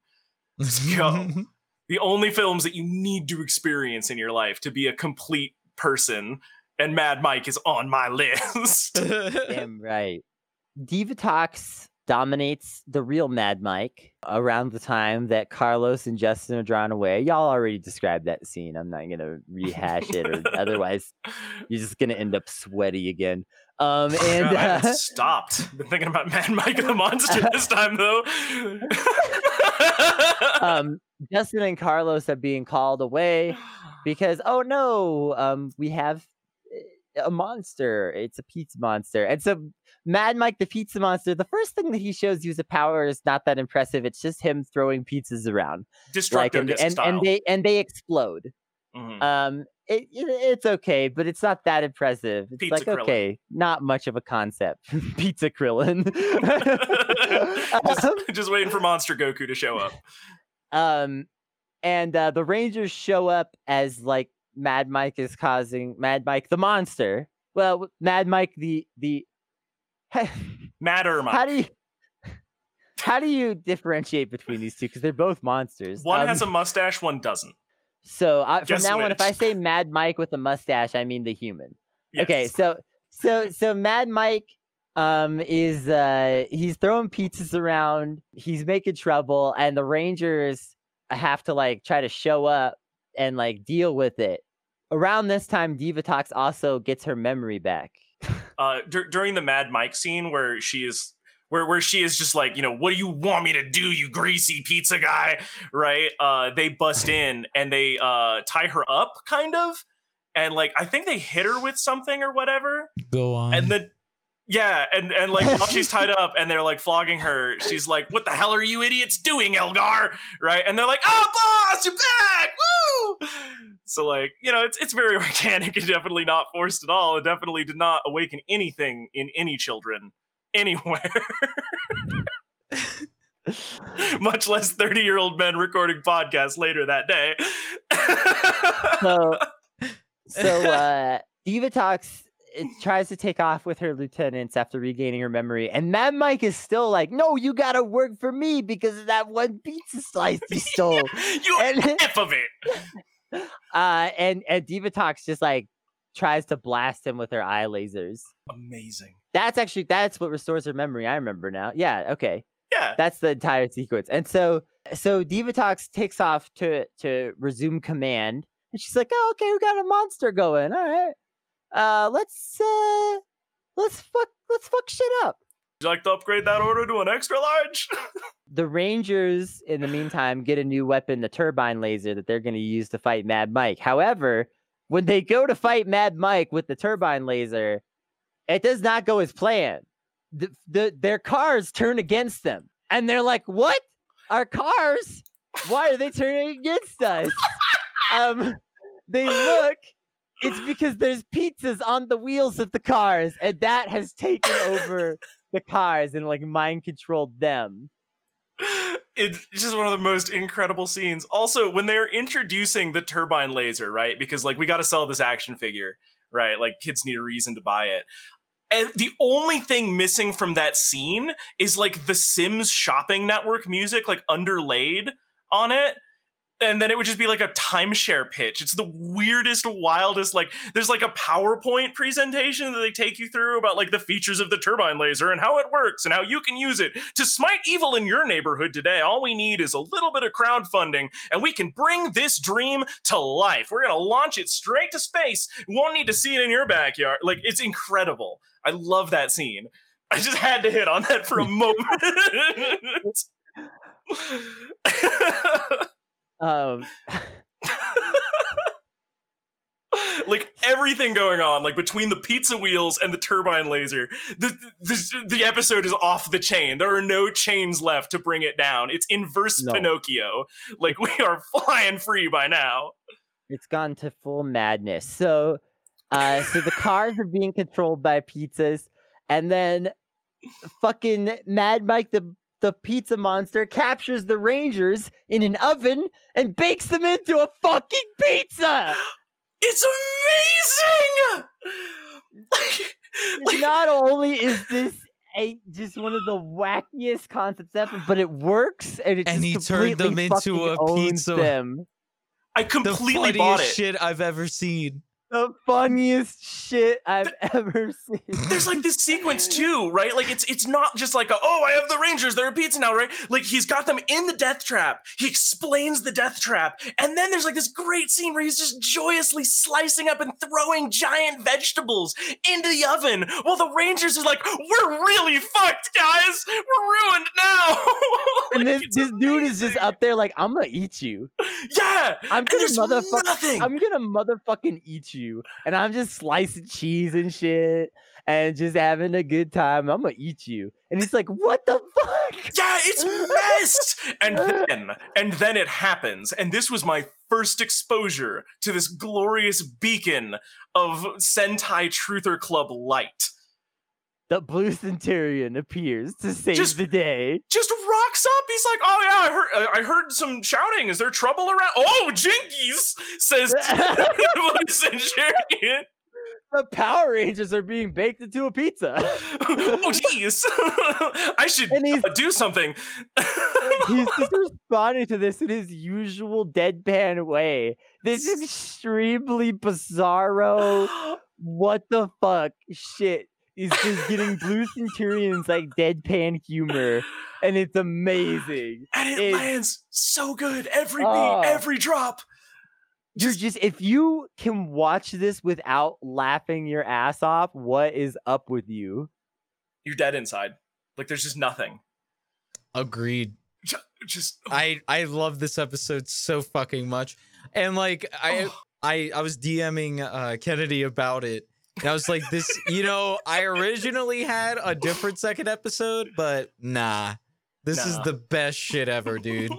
Let's go. the only films that you need to experience in your life to be a complete person and Mad Mike is on my list. Damn right. Divatox dominates the real Mad Mike around the time that Carlos and Justin are drawn away. Y'all already described that scene. I'm not gonna rehash it, or otherwise you're just gonna end up sweaty again. Um, and God, I haven't uh, stopped. Been thinking about Mad Mike the Monster this time though. um, Justin and Carlos are being called away because oh no, um, we have eh, a monster. It's a pizza monster, and so Mad Mike the pizza monster. The first thing that he shows you as a power is not that impressive. It's just him throwing pizzas around, like and and, and they and they explode. Mhm. Um, it, it it's okay, but it's not that impressive. It's Pizza like Krillin. okay, not much of a concept. pizza Krillin. just, Um, just waiting for Monster Goku to show up. Um, and uh, the Rangers show up as like Mad Mike is causing Mad Mike the monster. Well, Mad Mike the the. Madder Mike. How do you how do you differentiate between these two? Because they're both monsters. one Um, has a mustache, one doesn't. So uh, from Guess now on, if I say Mad Mike with a mustache, I mean the human. Okay, so so so Mad Mike um is uh he's throwing pizzas around, he's making trouble, and the Rangers have to like try to show up and like deal with it. Around this time, Divatox also gets her memory back. uh, dur- during the Mad Mike scene where she is where where she is just like, you know, what do you want me to do, you greasy pizza guy? Right? Uh, they bust in and they uh tie her up, kind of, and like I think they hit her with something or whatever, Go on. and then. Yeah, and and like while she's tied up and they're like flogging her, she's like, "What the hell are you idiots doing, Elgar?" Right? And they're like, "Oh, boss, you're back! Woo!" So like, you know, it's it's very organic and definitely not forced at all. It definitely did not awaken anything in any children anywhere. Much less 30 year old men recording podcasts later that day. So so uh Divatox it tries to take off with her lieutenants after regaining her memory, and Mad Mike is still like, "No, you gotta work for me because of that one pizza slice you stole." you And- F of it. uh, and and talks just like tries to blast him with her eye lasers. Amazing. That's actually that's what restores her memory. I remember now. Yeah, okay. Yeah. That's the entire sequence. And so so Divatox takes off to to resume command. And she's like, Oh, okay, we got a monster going. All right. Uh let's uh let's fuck let's fuck shit up. Would you like to upgrade that order to an extra large? The Rangers, in the meantime, get a new weapon, the turbine laser, that they're going to use to fight Mad Mike. However, when they go to fight Mad Mike with the turbine laser, it does not go as planned. The, the, their cars turn against them. And they're like, What? Our cars? Why are they turning against us? um, they look. It's because there's pizzas on the wheels of the cars, and that has taken over the cars and like mind controlled them. It's just one of the most incredible scenes. Also, when they're introducing the turbine laser, right? Because like we got to sell this action figure, right? Like kids need a reason to buy it. And the only thing missing from that scene is like the Sims shopping network music like underlaid on it. And then it would just be like a timeshare pitch. It's the weirdest, wildest. Like, there's like a PowerPoint presentation that they take you through about like the features of the turbine laser and how it works and how you can use it to smite evil in your neighborhood today. All we need is a little bit of crowdfunding and we can bring this dream to life. We're going to launch it straight to space. We won't need to see it in your backyard. Like, it's incredible. I love that scene. I just had to hit on that for a moment. Um, like everything going on, like between the pizza wheels and the turbine laser, the, the the episode is off the chain. There are no chains left to bring it down. It's inverse No. Pinocchio. Like we are flying free by now. it's gone to full madness. So, uh, so the cars are being controlled by pizzas, and then fucking Mad Mike the the pizza monster captures the Rangers in an oven and bakes them into a fucking pizza. It's amazing. not only is this a just one of the wackiest concepts ever, but it works and it And just he turned them completely into fucking a owns pizza. Them. I completely funniest bought it. shit I've ever seen. The funniest shit I've ever seen. There's like this sequence too, right? Like it's it's not just like a, oh I have the Rangers, they're a pizza now, right? Like he's got them in the death trap. He explains the death trap, and then there's like this great scene where he's just joyously slicing up and throwing giant vegetables into the oven, while the Rangers are like, we're really fucked, guys. We're ruined now. and this, this dude is just up there like, I'm gonna eat you. Yeah, I'm gonna there's motherfuck nothing. I'm gonna motherfucking eat you. And I'm just slicing cheese and shit and just having a good time. I'm gonna eat you. And he's like, what the fuck? Yeah, it's messed. and then and then it happens. And this was my first exposure to this glorious beacon of Sentai Truther Club light. The blue Senturion appears to save Just- the day. Just rocks up. He's like, "Oh yeah, I heard uh, I heard some shouting. Is there trouble around?" Oh, Jinkies says the Blue Senturion. The Power Rangers are being baked into a pizza. oh jeez, I should uh, do something. he's just responding to this in his usual deadpan way. This is extremely bizarro. What the fuck shit is just getting Blue Senturion's like deadpan humor, and it's amazing. and it It's- lands so good every beat, Oh. every drop. You're just if you can watch this without laughing your ass off, what is up with you? You're dead inside. Like there's just nothing. Agreed. Ju- Just I I love this episode so fucking much, and like I oh, I I was DMing uh, Kennedy about it. And I was like, this, you know, I originally had a different second episode, but nah, this is the best shit ever, dude.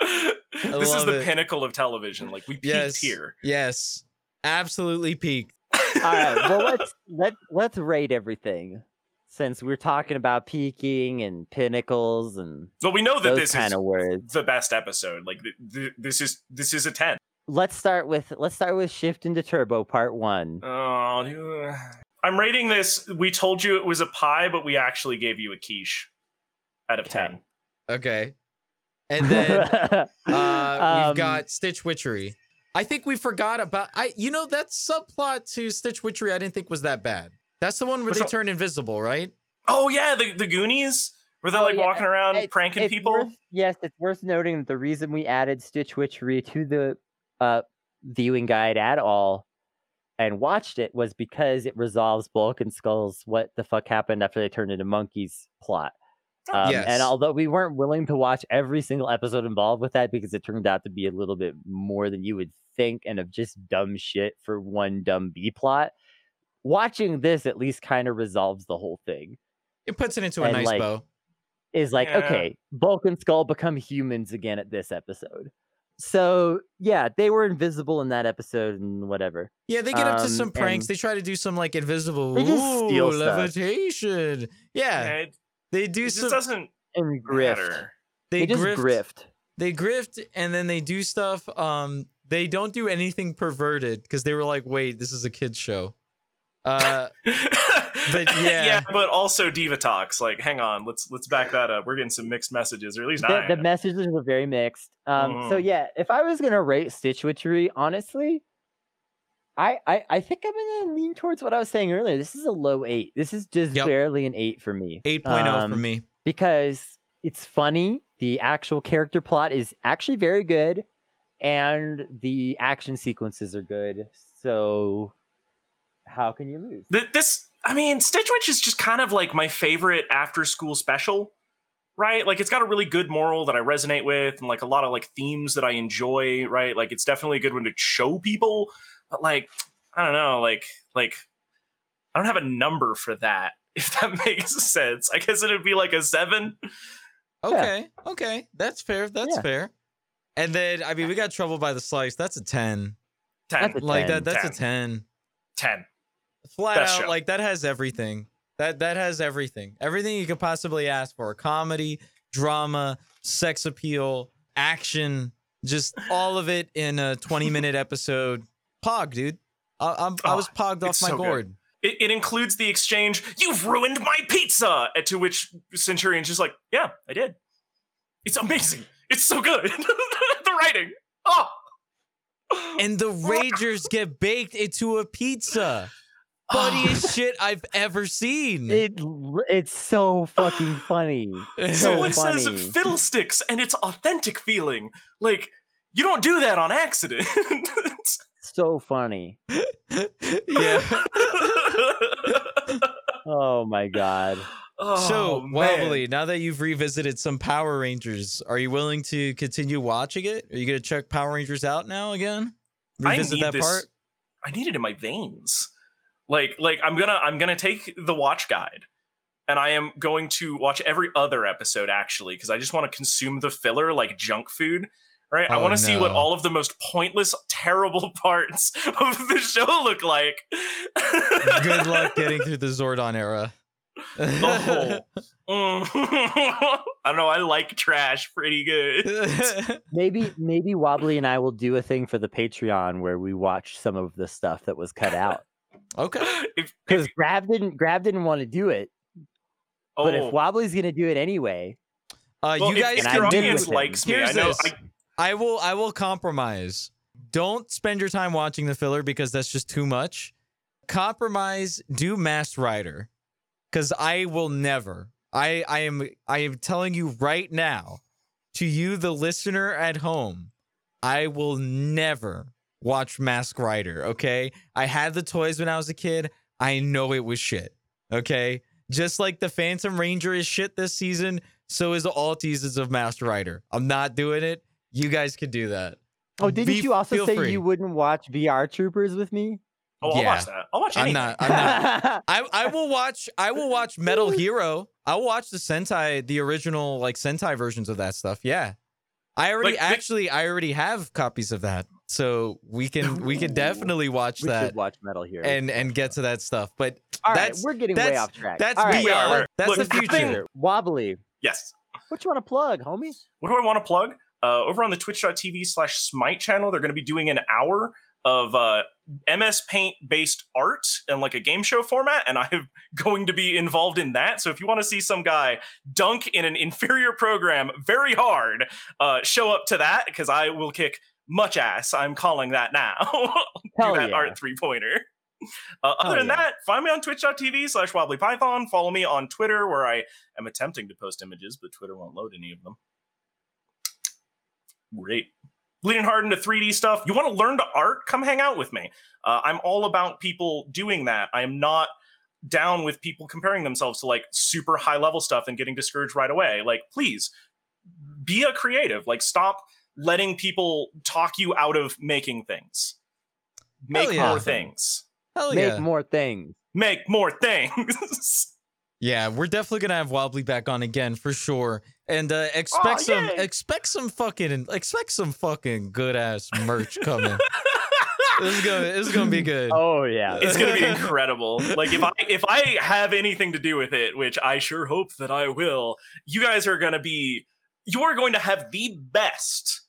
this is the it. pinnacle of television. Like we peaked Yes, here. yes, absolutely peaked. All right, well let's let let's rate everything since we're talking about peaking and pinnacles and Well, we know that this kind is of words. the best episode. Like th- th- this is this is a ten. Let's start with let's start with shift into turbo part one. Oh, dude. I'm rating this. We told you it was a pie, but we actually gave you a quiche out of Okay. ten. Okay, and then uh, Um, we've got Stitch Witchery. I think we forgot about I. You know that subplot to Stitch Witchery. I didn't think was that bad. That's the one where Which they one? turn invisible, right? Oh yeah, the the Goonies Were they're Oh, like yeah, walking around It's- pranking it's people. worth- yes, it's worth noting that the reason we added Stitch Witchery to the uh, viewing guide at all and watched it was because it resolves Bulk and Skull's what the fuck happened after they turned into monkeys plot. Um, Yes. And although we weren't willing to watch every single episode involved with that because it turned out to be a little bit more than you would think and of just dumb shit for one dumb B plot, watching this at least kind of resolves the whole thing It puts it into a And, nice like, bow. is like, Yeah. okay, Bulk and Skull become humans again at this episode. So yeah, they were invisible in that episode and whatever. Yeah, they get up to um, some pranks. They try to do some like invisible They just ooh, steal stuff. levitation. Yeah, Yeah, it, they it do just some. doesn't And grift. matter. They, They, just grift, grift. They grift, and then they do stuff. Um, they don't do anything perverted because they were like, "Wait, this is a kids show." Uh, But, yeah. but also Divatox. Like, hang on, let's let's back that up. We're getting some mixed messages, or at least The, I the messages were very mixed. Um, so Mhm. yeah, if I was gonna rate Stitch Witchery, honestly, I, I I think I'm gonna lean towards what I was saying earlier. This is a low eight. This is just Yep. barely an eight for me. 8.0 Um, for me. because it's funny. The actual character plot is actually very good, and the action sequences are good. So, how can you lose? This, I mean, Stitch Witch is just kind of like my favorite after school special, right? Like, it's got a really good moral that I resonate with, and like a lot of like themes that I enjoy, right? Like, it's definitely a good one to show people, but like, I don't know, like, like, I don't have a number for that. If that makes sense, I guess it'd be like a seven. Okay, okay, that's fair. That's Yeah. fair. And then, I mean, we got trouble by the slice. That's a ten. 10. That's a Like 10. that. That's 10. a ten. 10. Flat Best out, show. like that has everything. That that has everything. Everything you could possibly ask for: comedy, drama, sex appeal, action, just all of it in a twenty-minute episode. Pog, dude. I, I'm, I Oh, was pogged off my so gourd. it, it includes the exchange, "You've ruined my pizza," uh, to which Senturion's just like, "Yeah, I did. It's amazing. It's so good. the writing. Oh." And the Ragers get baked into a pizza. Funniest oh. shit I've ever seen. It it's so fucking funny. So Someone says funny. fiddlesticks and it's authentic feeling. Like, you don't do that on accident. So funny. yeah. Oh my god. Oh, so, man. Wobbly, now that you've revisited some Power Rangers, are you willing to continue watching it? Are you going to check Power Rangers out now again? I Revisit need that this- part? I need it in my veins. Like, like I'm gonna I'm gonna take the watch guide, and I am going to watch every other episode actually because I just want to consume the filler like junk food. Right? I Oh, want to see what all of the most pointless, terrible parts of the show look like. Good luck getting through the Zordon era. Oh. Mm. I don't know. I like trash pretty good. Maybe maybe Wobbly and I will do a thing for the Patreon where we watch some of the stuff that was cut out. Okay. Because Grav didn't Grav didn't want to do it, oh, but if Wobbly's gonna do it anyway, Uh, well, you guys if And your I did audience with him. likes me, I Here's know. this. I, I will I will compromise. Don't spend your time watching the filler because that's just too much. Compromise, do Masked Rider. Cause I will never. I I am I am telling you right now, to you the listener at home, I will never watch Masked Rider, okay? I had the toys when I was a kid. I know it was shit. Okay? Just like the Phantom Ranger is shit this season, so is all seasons of Masked Rider. I'm not doing it. You guys can do that. oh, didn't Be- you also say free. you wouldn't watch VR Troopers with me? oh, I'll Yeah. watch that. I'll watch I'm not. I'm not. I, I will watch I will watch Metal Hero. I will watch the Sentai, the original like Sentai versions of that stuff. Yeah. I already Like, actually I already have copies of that. So we can we can definitely watch we that should watch Metal Hero. and and get to that stuff. But All right, that's- we're getting way that's- off track. that's All right, we are. let's- That's Look, the the future. thing- Wobbly. yes. What you want to plug, homie? What do I want to plug? Uh, over on the twitch.tv slash smite channel, they're going to be doing an hour of uh, MS Paint based art in like a game show format, and I'm going to be involved in that. So if you want to see some guy dunk in an inferior program very hard, uh, show up to that because I will kick much ass. I'm calling that now. do that yeah. art three pointer. Uh, other Hell than yeah. that, find me on twitch.tv slash wobbly python. Follow me on Twitter where I am attempting to post images, but Twitter won't load any of them. Great. Bleeding hard into 3D stuff. You want to learn to art? Come hang out with me. Uh, I'm all about people doing that. I am not down with people comparing themselves to like super high level stuff and getting discouraged right away. Like, please be a creative. Like, stop letting people talk you out of making things. Make yeah. more things. hell yeah. Make more things. Make more things. Yeah, we're definitely gonna have Wobbly back on again for sure. And uh expect Aw, some yay. expect some fucking expect some fucking good ass merch coming. this is gonna this is gonna be good. Oh yeah. it's gonna be incredible. Like if I if I have anything to do with it, which I sure hope that I will, you guys are gonna be you are going to have the best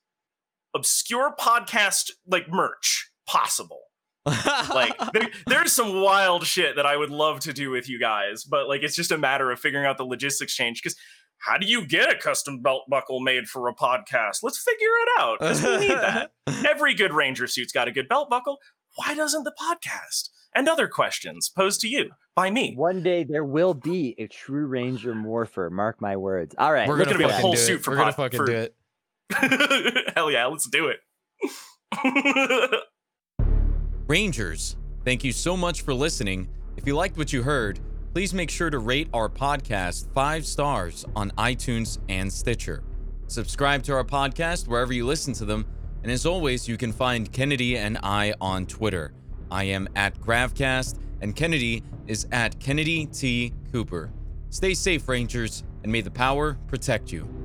obscure podcast like merch possible. Like there, there's some wild shit that I would love to do with you guys, but like it's just a matter of figuring out the logistics change because how do you get a custom belt buckle made for a podcast? Let's figure it out. 'cause we need that. Every good ranger suit's got a good belt buckle. Why doesn't the podcast? And other questions posed to you by me. One day there will be a true Ranger morpher. Mark my words. All right. We're Look gonna at me, a whole suit for We're gonna pod- fucking for- do it. Hell yeah, let's do it. Rangers, thank you so much for listening. If you liked what you heard, please make sure to rate our podcast five stars on iTunes and Stitcher. Subscribe to our podcast wherever you listen to them. And as always, you can find Kennedy and I on Twitter. I am at Gravcast, and Kennedy is at Kennedy T. Cooper. Stay safe, Rangers, and may the power protect you.